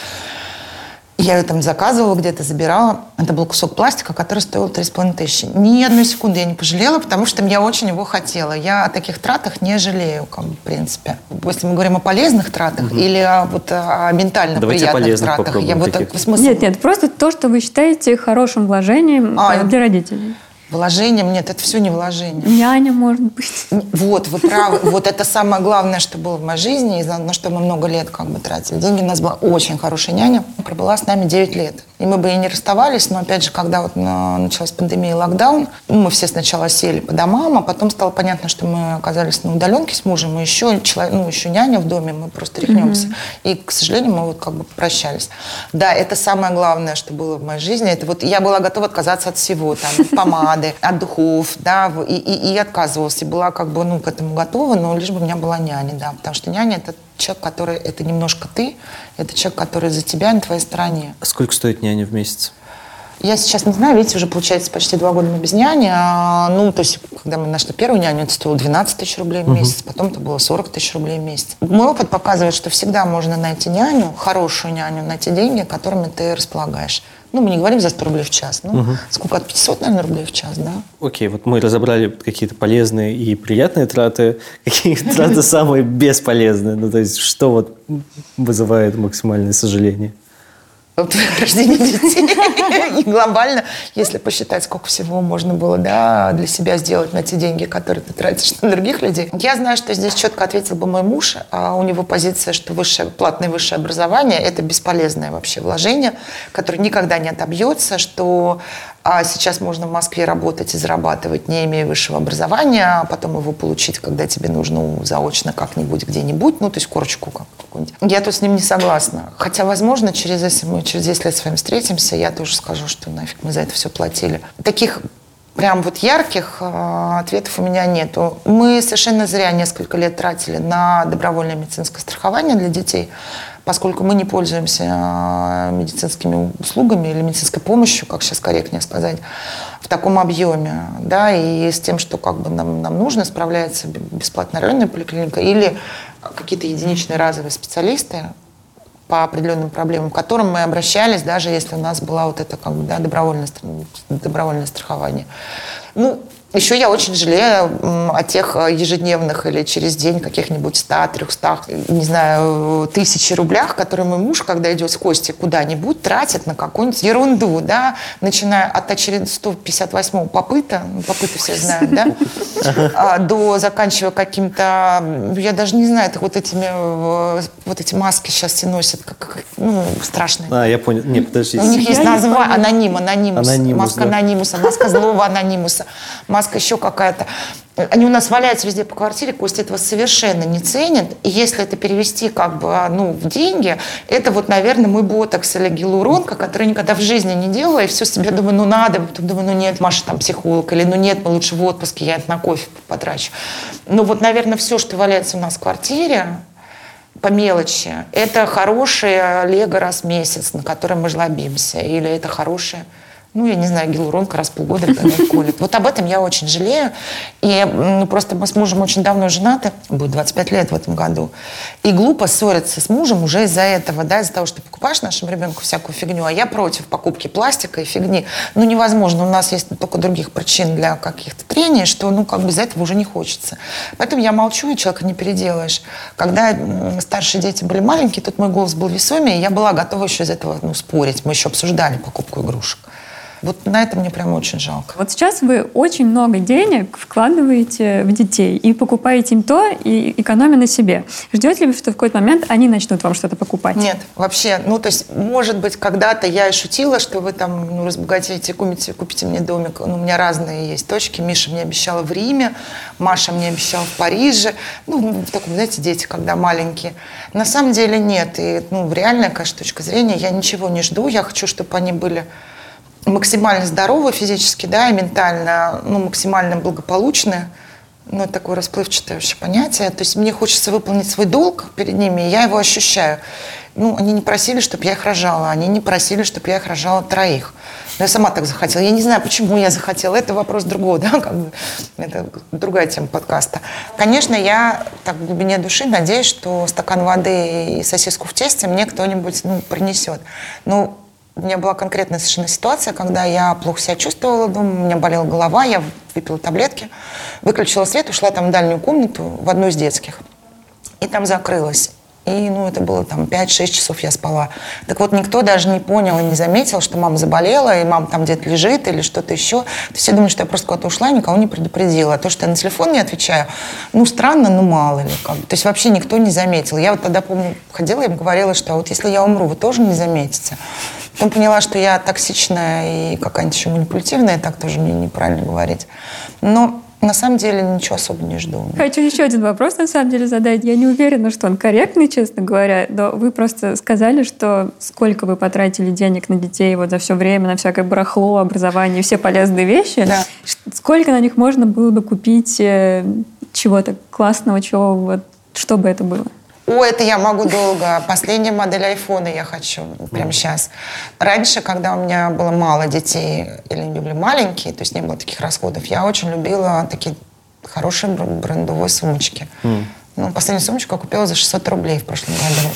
Я ее там заказывала, где-то забирала. Это был кусок пластика, который стоил 3,5 тысячи. Ни одной секунды я не пожалела, потому что я очень его хотела. Я о таких тратах не жалею, как в принципе. Если мы говорим о полезных тратах или о, вот, о ментально Давайте о приятных полезных тратах. Я вот так, в смысле, Нет, нет, просто то, что вы считаете хорошим вложением А, э, для родителей. Вложением, нет, это все не вложение. Няня, может быть. Вот, вы правы. Вот это самое главное, что было в моей жизни, и на что мы много лет как бы тратили деньги. У нас была очень хорошая няня, пробыла с нами 9 лет. И мы бы и не расставались, но опять же, когда вот на- началась пандемия и локдаун, ну, мы все сначала сели по домам, а потом стало понятно, что мы оказались на удаленке с мужем, и еще, человек, ну, еще няня в доме, мы просто рехнемся. И, к сожалению, мы вот как бы прощались. Да, это самое главное, что было в моей жизни. Это вот я была готова отказаться от всего, там, от помады, от духов, да, и, и, и отказывалась. И была как бы, ну, к этому готова, но лишь бы у меня была няня, да. Потому что няня – это человек, который, это немножко ты, это человек, который за тебя на твоей стороне. Сколько стоит няня в месяц? Я сейчас не знаю, видите, уже получается почти два года мы без няни. А, ну, то есть, когда мы нашли первую няню, это стоило 12 тысяч рублей в месяц, потом это было 40 тысяч рублей в месяц. Мой опыт показывает, что всегда можно найти няню, хорошую няню, на те деньги, которыми ты располагаешь. Ну, мы не говорим за 100 рублей в час. Ну, сколько? От 500, наверное, рублей в час, да? Окей, вот мы разобрали какие-то полезные и приятные траты. Какие траты самые бесполезные? Ну, то есть, что вот вызывает максимальное сожаление? Вот рождение детей. И глобально, если посчитать, сколько всего можно было да, для себя сделать на те деньги, которые ты тратишь на других людей. Я знаю, что здесь четко ответил бы мой муж. А у него позиция, что высшее, платное высшее образование – это бесполезное вообще вложение, которое никогда не отобьется, что А сейчас можно в Москве работать и зарабатывать, не имея высшего образования, а потом его получить, когда тебе нужно заочно как-нибудь где-нибудь, ну, то есть корочку как- какую-нибудь. Я тут с ним не согласна. Хотя, возможно, через, если мы через 10 лет с вами встретимся, я тоже скажу, что нафиг мы за это все платили. Таких прям вот ярких э, ответов у меня нету. Мы совершенно зря несколько лет тратили на добровольное медицинское страхование для детей, поскольку мы не пользуемся э, медицинскими услугами или медицинской помощью, как сейчас корректнее сказать, в таком объеме, да, и с тем, что как бы нам, нам нужно, справляется бесплатная районная поликлиника или какие-то единичные разовые специалисты, по определенным проблемам, к которым мы обращались, даже если у нас была вот это как бы, да, добровольное, добровольное страхование. Ну, еще я очень жалею о тех э, ежедневных или через день каких-нибудь 100, 300, не знаю, тысячи рублях, которые мой муж, когда идет с Костей куда-нибудь, тратит на какую-нибудь ерунду, да, начиная от очередного 158 попыта, ну, попыты все знают, да, а, до заканчивая каким-то, я даже не знаю, это вот этими, э, вот эти маски сейчас все носят, как, ну, страшные. А, я понял. Не, подожди. У них есть название аноним, анонимус, Анонимус, маска да. анонимуса, маска злого анонимуса, маска еще какая-то. Они у нас валяются везде по квартире, Костя этого совершенно не ценит. И если это перевести как бы ну, в деньги, это вот, наверное, мой ботокс или гиалуронка, который никогда в жизни не делала, и все себе думаю, ну надо, потом думаю, ну нет, Маша там психолог, или ну нет, мы лучше в отпуске, я это на кофе потрачу. Ну вот, наверное, все, что валяется у нас в квартире, по мелочи. Это хорошая лего раз в месяц, на которой мы жлобимся. Или это хорошая, ну, я не знаю, гиалуронка раз в полгода колет. Вот об этом я очень жалею. И ну, просто мы с мужем очень давно женаты, будет 25 лет в этом году. И глупо ссориться с мужем уже из-за этого, да, из-за того, что ты покупаешь нашему ребенку всякую фигню, а я против покупки пластика и фигни. Ну, невозможно. У нас есть только других причин для каких-то трений, что, ну, как бы из-за этого уже не хочется. Поэтому я молчу, и человека не переделаешь. Когда старшие дети были маленькие, тут мой голос был весомее, я была готова еще из этого ну, спорить. Мы еще обсуждали покупку игрушек. Вот на это мне прям очень жалко. Вот сейчас вы очень много денег вкладываете в детей и покупаете им то, и экономя на себе. Ждете ли вы, что в какой-то момент они начнут вам что-то покупать? Нет, вообще, ну, то есть, может быть, когда-то я и шутила, что вы там ну, разбогатеете, купите, купите мне домик. Ну, у меня разные есть точки. Миша мне обещала в Риме, Маша мне обещала в Париже. Ну, в таком, знаете, дети, когда маленькие. На самом деле нет. И, ну, реальная, конечно, точка зрения, я ничего не жду. Я хочу, чтобы они были максимально здоровы физически, да, и ментально, ну, максимально благополучны. Ну, это такое расплывчатое вообще понятие. То есть мне хочется выполнить свой долг перед ними, и я его ощущаю. Ну, они не просили, чтобы я их рожала, они не просили, чтобы я их рожала троих. Но я сама так захотела. Я не знаю, почему я захотела. Это вопрос другого, да, как бы. Это другая тема подкаста. Конечно, я так в глубине души надеюсь, что стакан воды и сосиску в тесте мне кто-нибудь ну, принесет. Ну, у меня была конкретная совершенно ситуация, когда я плохо себя чувствовала дома, у меня болела голова, я выпила таблетки, выключила свет, ушла там в дальнюю комнату, в одну из детских, и там закрылась. И, ну, это было там 5-6 часов я спала. Так вот, никто даже не понял и не заметил, что мама заболела, и мама там где-то лежит или что-то еще. Все думают, что я просто куда-то ушла никого не предупредила. А то, что я на телефон не отвечаю, ну, странно, ну, мало ли. Как. То есть вообще никто не заметил. Я вот тогда, помню, ходила и говорила, что вот если я умру, вы тоже не заметите. Потом поняла, что я токсичная и какая-нибудь еще манипулятивная, так тоже не, неправильно говорить. Но на самом деле ничего особо не жду. Хочу еще один вопрос, на самом деле, задать. Я не уверена, что он корректный, честно говоря, но вы просто сказали, что сколько вы потратили денег на детей вот за все время, на всякое барахло, образование, все полезные вещи. Да. Сколько на них можно было бы купить э, чего-то классного, чего вот, что бы это было? О, это я могу долго. Последняя модель айфона я хочу прямо сейчас. Раньше, когда у меня было мало детей или они были маленькие, то есть не было таких расходов, я очень любила такие хорошие бр- брендовые сумочки. Ну, последнюю сумочку я купила за 600 рублей в прошлом году.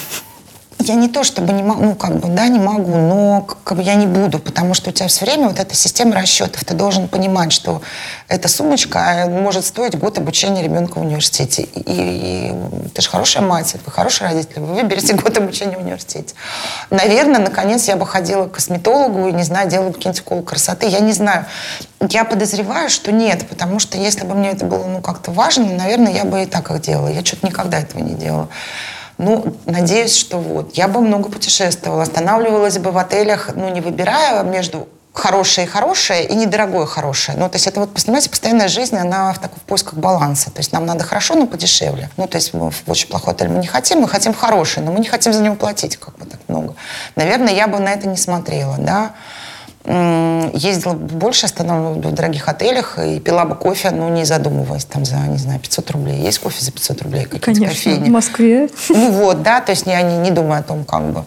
Я не то, чтобы не могу, ну, как бы, да, не могу, но как бы я не буду, потому что у тебя все время вот эта система расчетов. Ты должен понимать, что эта сумочка э, может стоить год обучения ребенка в университете. И, и ты же хорошая мать, вы хороший родитель, вы выберете год обучения в университете. Наверное, наконец я бы ходила к косметологу и, не знаю, делала бы какие-нибудь уколы красоты. Я не знаю. Я подозреваю, что нет, потому что если бы мне это было ну, как-то важно, наверное, я бы и так их делала. Я что-то никогда этого не делала. Ну, надеюсь, что вот. Я бы много путешествовала, останавливалась бы в отелях, ну, не выбирая между хорошее и хорошее, и недорогое хорошее. Ну, то есть это вот, понимаете, постоянная жизнь, она в, таком, в поисках баланса. То есть нам надо хорошо, но подешевле. Ну, то есть мы в очень плохой отель мы не хотим, мы хотим хороший, но мы не хотим за него платить как бы так много. Наверное, я бы на это не смотрела, да. Ездила бы больше, останавливалась бы в дорогих отелях и пила бы кофе, ну, не задумываясь, там, за, не знаю, 500 рублей. Есть кофе за 500 рублей? Конечно, кофейни? в Москве. Ну вот, да, то есть я не, не думаю о том, как бы.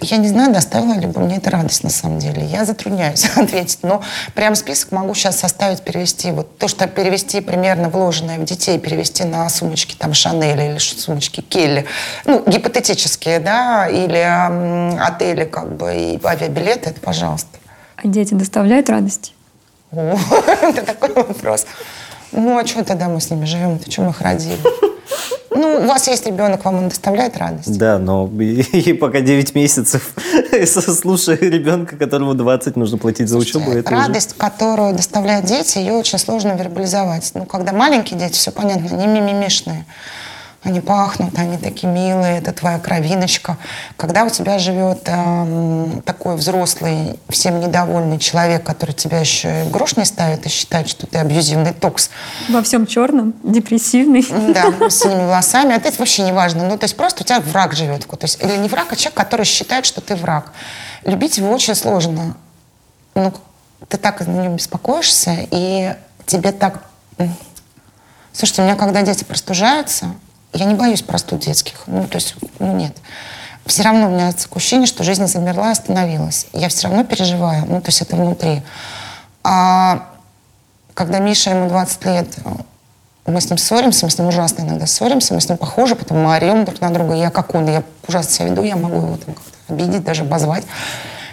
Я не знаю, доставила ли бы мне это радость на самом деле. Я затрудняюсь ответить. Но прям список могу сейчас составить, перевести. Вот то, что перевести примерно вложенное в детей, перевести на сумочки там Шанель или сумочки Келли. Ну, гипотетические, да, или м, отели как бы и авиабилеты, это пожалуйста. А дети доставляют радость? О, это такой вопрос. Ну, а что тогда мы с ними живем? Ты что мы их родили? Ну, у вас есть ребенок, вам он доставляет радость? Да, но ей пока 9 месяцев, слушая ребенка, которому 20, нужно платить за учебу. Слушайте, это уже- радость, которую доставляют дети, ее очень сложно вербализовать. Ну, когда маленькие дети, все понятно, они мимимишные. Они пахнут, они такие милые, это твоя кровиночка. Когда у тебя живет эм, такой взрослый, всем недовольный человек, который тебя еще и грош не ставит и считает, что ты абьюзивный токс, Во всем черном, депрессивный. да, с синими волосами, это вообще не важно. Ну, то есть просто у тебя враг живет. То есть, или не враг, а человек, который считает, что ты враг. Любить его очень сложно. Ну, ты так на нем беспокоишься, и тебе так... Слушайте, у меня когда дети простужаются, я не боюсь простуд детских. Ну, то есть, ну, нет. Все равно у меня такое ощущение, что жизнь замерла остановилась. Я все равно переживаю. Ну, то есть это внутри. А когда Миша, ему 20 лет, мы с ним ссоримся, мы с ним ужасно иногда ссоримся, мы с ним похожи, потом мы орем друг на друга. Я как он, я ужасно себя веду, я могу его там как-то обидеть, даже обозвать.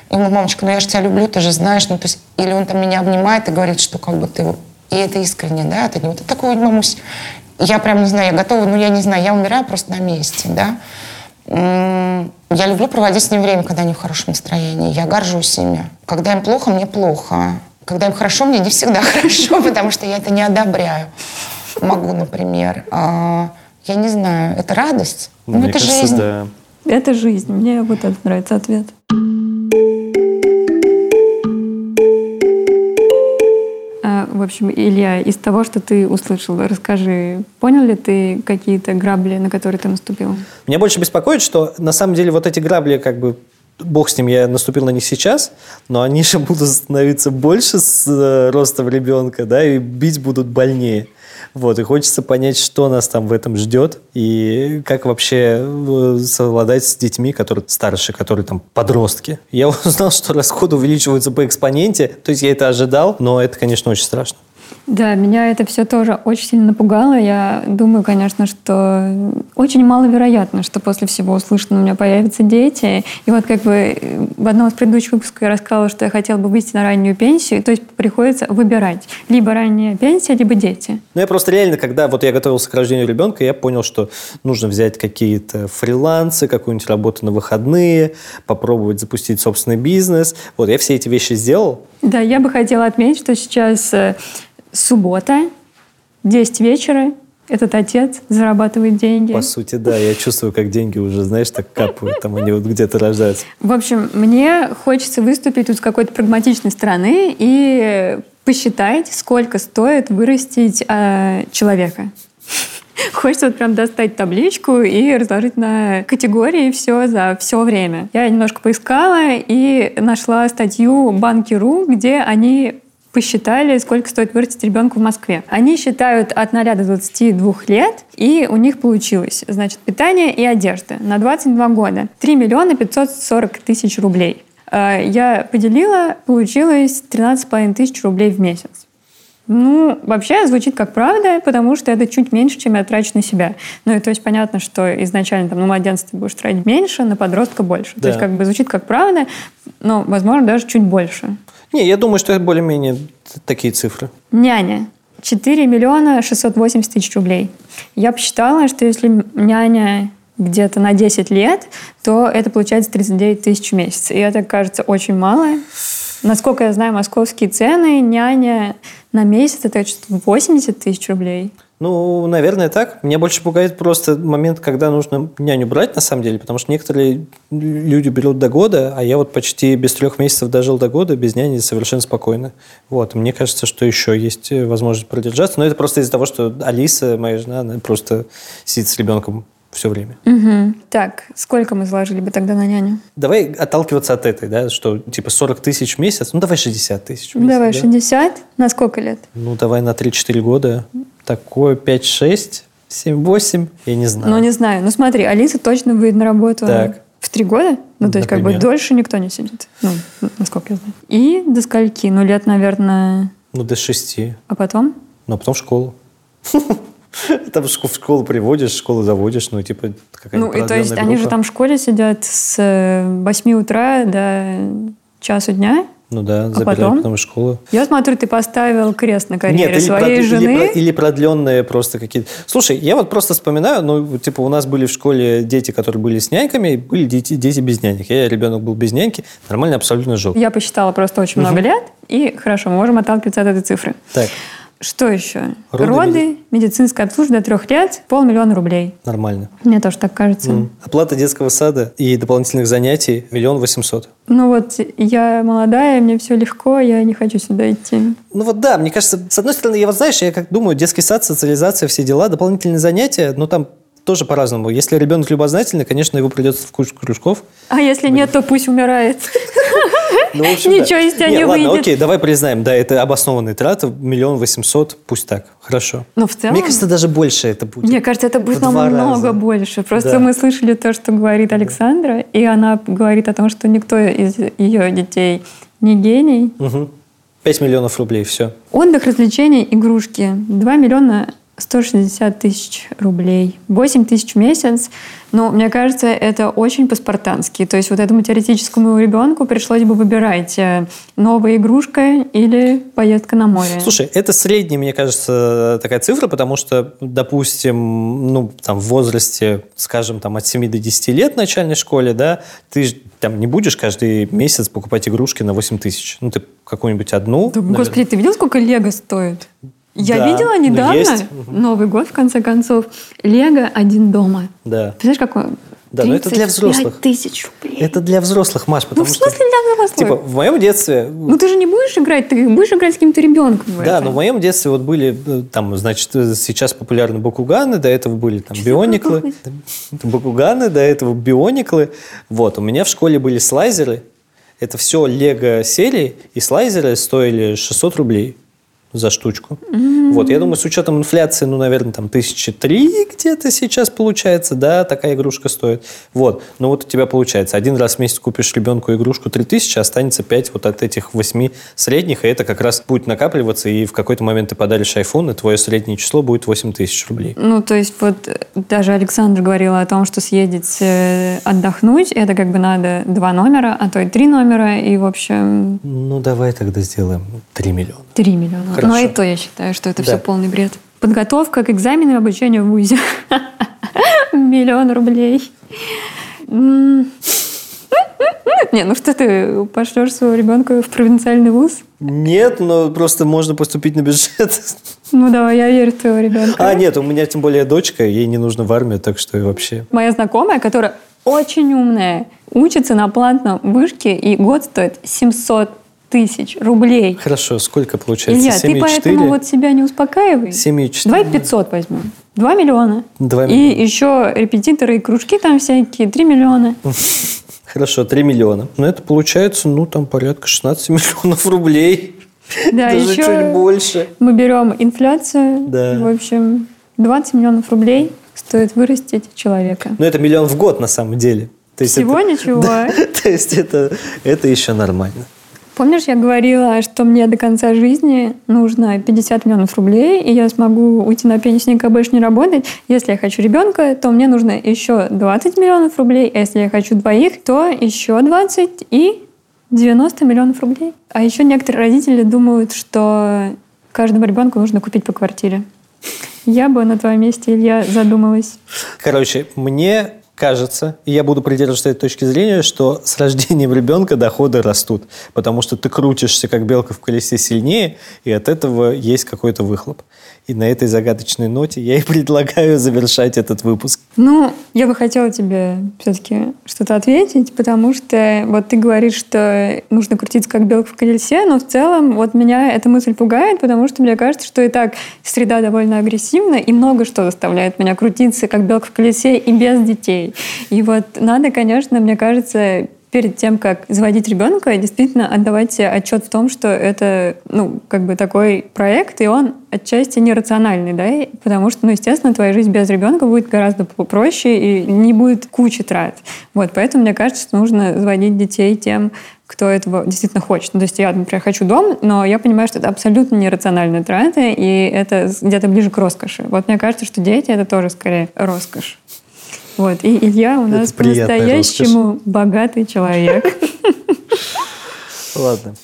И говорит, мамочка, ну я же тебя люблю, ты же знаешь. Ну, то есть, или он там меня обнимает и говорит, что как бы ты... И это искренне, да, от него. Ты такой, мамусь, я прям не знаю, я готова, ну я не знаю, я умираю просто на месте, да. Я люблю проводить с ним время, когда они в хорошем настроении. Я горжусь ими. Когда им плохо, мне плохо. Когда им хорошо, мне не всегда хорошо, потому что я это не одобряю. Могу, например. а, Я не знаю, это радость? Ну, Мне это кажется, жизнь. да. Это жизнь. Мне вот этот нравится ответ. В общем, Илья, из того, что ты услышал, расскажи, понял ли ты какие-то грабли, на которые ты наступил? Меня больше беспокоит, что на самом деле вот эти грабли, как бы, бог с ним, я наступил на них сейчас, но они же будут становиться больше с э, ростом ребенка, да, и бить будут больнее. Вот, и хочется понять, что нас там в этом ждет, и как вообще э, совладать с детьми, которые старше, которые там подростки. Я узнал, что расходы увеличиваются по экспоненте, то есть я это ожидал, но это, конечно, очень страшно. Да, меня это все тоже очень сильно напугало. Я думаю, конечно, что очень маловероятно, что после всего услышанного у меня появятся дети. И вот как бы э, в одном из предыдущих выпусков я рассказала, что я хотела бы выйти на раннюю пенсию, то есть приходится выбирать. Либо ранняя пенсия, либо дети. Ну, я просто реально, когда вот я готовился к рождению ребенка, я понял, что нужно взять какие-то фрилансы, какую-нибудь работу на выходные, попробовать запустить собственный бизнес. Вот, я все эти вещи сделал. Да, я бы хотела отметить, что сейчас э, суббота, 10 вечера, этот отец зарабатывает деньги. По сути, да, я чувствую, как деньги уже, знаешь, так капают, там они вот где-то рождаются. В общем, мне хочется выступить тут с какой-то прагматичной стороны и посчитать, сколько стоит вырастить э, человека. Хочется вот прям достать табличку и разложить на категории все за все время. Я немножко поискала и нашла статью Банки.ру, где они посчитали, сколько стоит вырастить ребенка в Москве. Они считают от 0 до 22 лет, и у них получилось, значит, питание и одежда на 22 года. 3 миллиона 540 тысяч рублей. Э, Я поделила, получилось 13,5 тысяч рублей в месяц. Ну, вообще звучит как правда, потому что это чуть меньше, чем я трачу на себя. Ну, и то есть понятно, что изначально там на младенца ты будешь тратить меньше, на подростка больше. То Да. есть как бы звучит как правда, но, возможно, даже чуть больше. Не, я думаю, что это более-менее такие цифры. Няня. 4 миллиона 680 тысяч рублей. Я посчитала, что если няня где-то на 10 лет, то это получается 39 тысяч в месяц. И это кажется очень мало. Насколько я знаю, московские цены, няня на месяц это что-то 80 тысяч рублей. Ну, наверное, так. Меня больше пугает просто момент, когда нужно няню брать, на самом деле, потому что некоторые люди берут до года, а я вот почти без трех месяцев дожил до года, без няни совершенно спокойно. Вот, мне кажется, что еще есть возможность продержаться, но это просто из-за того, что Алиса, моя жена, она просто сидит с ребенком все время. Мгм. Так, сколько мы заложили бы тогда на няню? Давай отталкиваться от этой, да, что типа 40 тысяч в месяц, ну давай 60 тысяч в месяц. Давай, да? 60. На сколько лет? Ну давай на 3-4 года. Такое 5-6, 7-8, я не знаю. Ну, не знаю. Ну, смотри, Алиса точно выйдет на работу Так. в три года. Ну, то есть, как бы Например. дольше никто не сидит. Ну, насколько я знаю. И до скольки? Ну, лет, наверное... Ну до 6. А потом? Ну, а потом в школу. Там в шко- в школу приводишь, в школу заводишь, ну, типа, какая-то Ну, и то есть продленная они же группа. там в школе сидят с э, 8 утра до часу дня. Ну да, забирают А потом? потом из школы. Я смотрю, ты поставил крест на карьере или, своей или жены. про- или продленные просто какие-то. Слушай, я вот просто вспоминаю, ну, типа, у нас были в школе дети, которые были с няньками, и были дети, дети без нянек. Я ребенок был без няньки, нормально абсолютно жил. Я посчитала просто очень много лет. И хорошо, мы можем отталкиваться от этой цифры. Так, Что еще? Роды, Роды, медицинское обслуживание до трех лет, полмиллиона рублей. нормально. Мне тоже так кажется. М. Оплата детского сада и дополнительных занятий миллион восемьсот. Ну вот, я молодая, мне все легко, я не хочу сюда идти. Ну вот да, мне кажется, с одной стороны, я вот знаешь, я как думаю, детский сад, социализация, все дела, дополнительные занятия, ну там тоже по-разному. Если ребенок любознательный, конечно, его придется в кучу кружков. А если нет, то пусть умирает. Ну, общем, Ничего из тебя не ладно, выйдет. окей, давай признаем, да, это обоснованные траты, миллион восемьсот, пусть так, хорошо. Но в целом... Мне кажется, даже больше это будет. Мне кажется, это будет намного раза. больше. Просто Да. мы слышали то, что говорит Александра, и она говорит о том, что никто из ее детей не гений. Мгм. 5 миллионов рублей, все. Отдых, развлечения, игрушки. 2 миллиона 160 тысяч рублей. 8 тысяч в месяц. Ну, мне кажется, это очень по-спартански. То есть вот этому теоретическому ребенку пришлось бы выбирать э, новая игрушка или поездка на море. Слушай, это средняя, мне кажется, такая цифра, потому что, допустим, ну, там, в возрасте, скажем, там, от 7 до 10 лет в начальной школе, да, ты там не будешь каждый месяц покупать игрушки на 8 тысяч. Ну, ты какую-нибудь одну. Да, наверное. господи, ты видел, сколько Лего стоит? Я Да, видела ну, недавно, есть. Новый год, в конце концов, Лего один дома. Да. Представляешь, какой? Да, но это для взрослых. тысяч рублей. Это для взрослых, Маш, ну, потому в что... смысле для взрослых? Типа, в моем детстве... Ну, ты же не будешь играть, ты будешь играть с каким-то ребенком в Да, это. но в моем детстве вот были, э, там, значит, э, сейчас популярны бакуганы, до этого были там биониклы. Бакуганы, до этого биониклы. Вот, у меня в школе были слайзеры. Это все лего серии, и слайзеры стоили 600 рублей за штучку. Вот, я думаю, с учетом инфляции, ну, наверное, там тысячи три где-то сейчас получается, да, такая игрушка стоит. Вот, ну вот у тебя получается, один раз в месяц купишь ребенку игрушку 3000, останется 5 вот от этих 8 средних, и это как раз будет накапливаться, и в какой-то момент ты подаришь iPhone, и твое среднее число будет 8 тысяч рублей. Ну, то есть вот даже Александр говорила о том, что съездить э, отдохнуть, это как бы надо два номера, а то и три номера, и, в общем, Ну, давай тогда сделаем 3 миллиона. Три миллиона. Хорошо. Но и то я считаю, что это Да. все полный бред. Подготовка к экзамену и обучению в ВУЗе. Миллион рублей. Не, ну что ты пошлешь своего ребенка в провинциальный вуз? Нет, но просто можно поступить на бюджет. Ну давай, я верю в твоего ребенка. А, нет, у меня тем более дочка, ей не нужно в армию, так что и вообще. Моя знакомая, которая очень умная, учится на платном вышке, и год стоит 700 тысяч рублей. Хорошо, сколько получается? Илья, ты 7,4? поэтому вот себя не успокаивай. 7,4. Давай 500 возьмем. 2 миллиона. Два И миллиона. еще репетиторы и кружки там всякие. 3 миллиона. Хорошо, 3 миллиона. Ну, это получается, ну, там порядка 16 миллионов рублей. Да, Даже еще чуть больше. мы берем инфляцию. Да. В общем, 20 миллионов рублей стоит вырастить человека. Ну, это миллион в год на самом деле. То есть Всего это- ничего. Да, то есть это, это еще нормально. Помнишь, я говорила, что мне до конца жизни нужно 50 миллионов рублей, и я смогу уйти на пенсионника больше не работать. Если я хочу ребенка, то мне нужно еще 20 миллионов рублей, а если я хочу двоих, то еще 20 и 90 миллионов рублей. А еще некоторые родители думают, что каждому ребенку нужно купить по квартире. Я бы на твоем месте, Илья, задумалась. Короче, мне кажется, и я буду придерживаться этой точки зрения, что с рождением ребенка доходы растут, потому что ты крутишься, как белка в колесе, сильнее, и от этого есть какой-то выхлоп. И на этой загадочной ноте я и предлагаю завершать этот выпуск. Ну, я бы хотела тебе все-таки что-то ответить, потому что вот ты говоришь, что нужно крутиться как белка в колесе, но в целом вот меня эта мысль пугает, потому что мне кажется, что и так среда довольно агрессивна, и много что заставляет меня крутиться как белка в колесе и без детей. И вот надо, конечно, мне кажется, перед тем, как заводить ребенка, действительно отдавать себе отчет в том, что это, ну, как бы такой проект, и он отчасти нерациональный, да, потому что, ну, естественно, твоя жизнь без ребенка будет гораздо проще и не будет кучи трат. Вот, поэтому мне кажется, что нужно заводить детей тем, кто этого действительно хочет. Ну, то есть я, например, хочу дом, но я понимаю, что это абсолютно нерациональные траты, и это где-то ближе к роскоши. Вот мне кажется, что дети — это тоже скорее роскошь. Вот. И Илья у нас по-настоящему богатый человек. Ладно.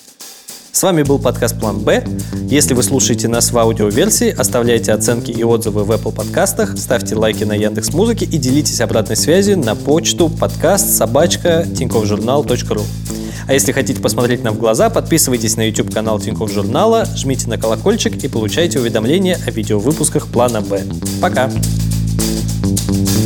С вами был подкаст «План Б». Если вы слушаете нас в аудиоверсии, оставляйте оценки и отзывы в Apple подкастах, ставьте лайки на Яндекс Музыке и делитесь обратной связью на почту подкаст собачка tinkovjournal.ru. А если хотите посмотреть нам в глаза, подписывайтесь на YouTube-канал Тинькофф Журнала, жмите на колокольчик и получайте уведомления о видеовыпусках плана «Б». Пока! Пока!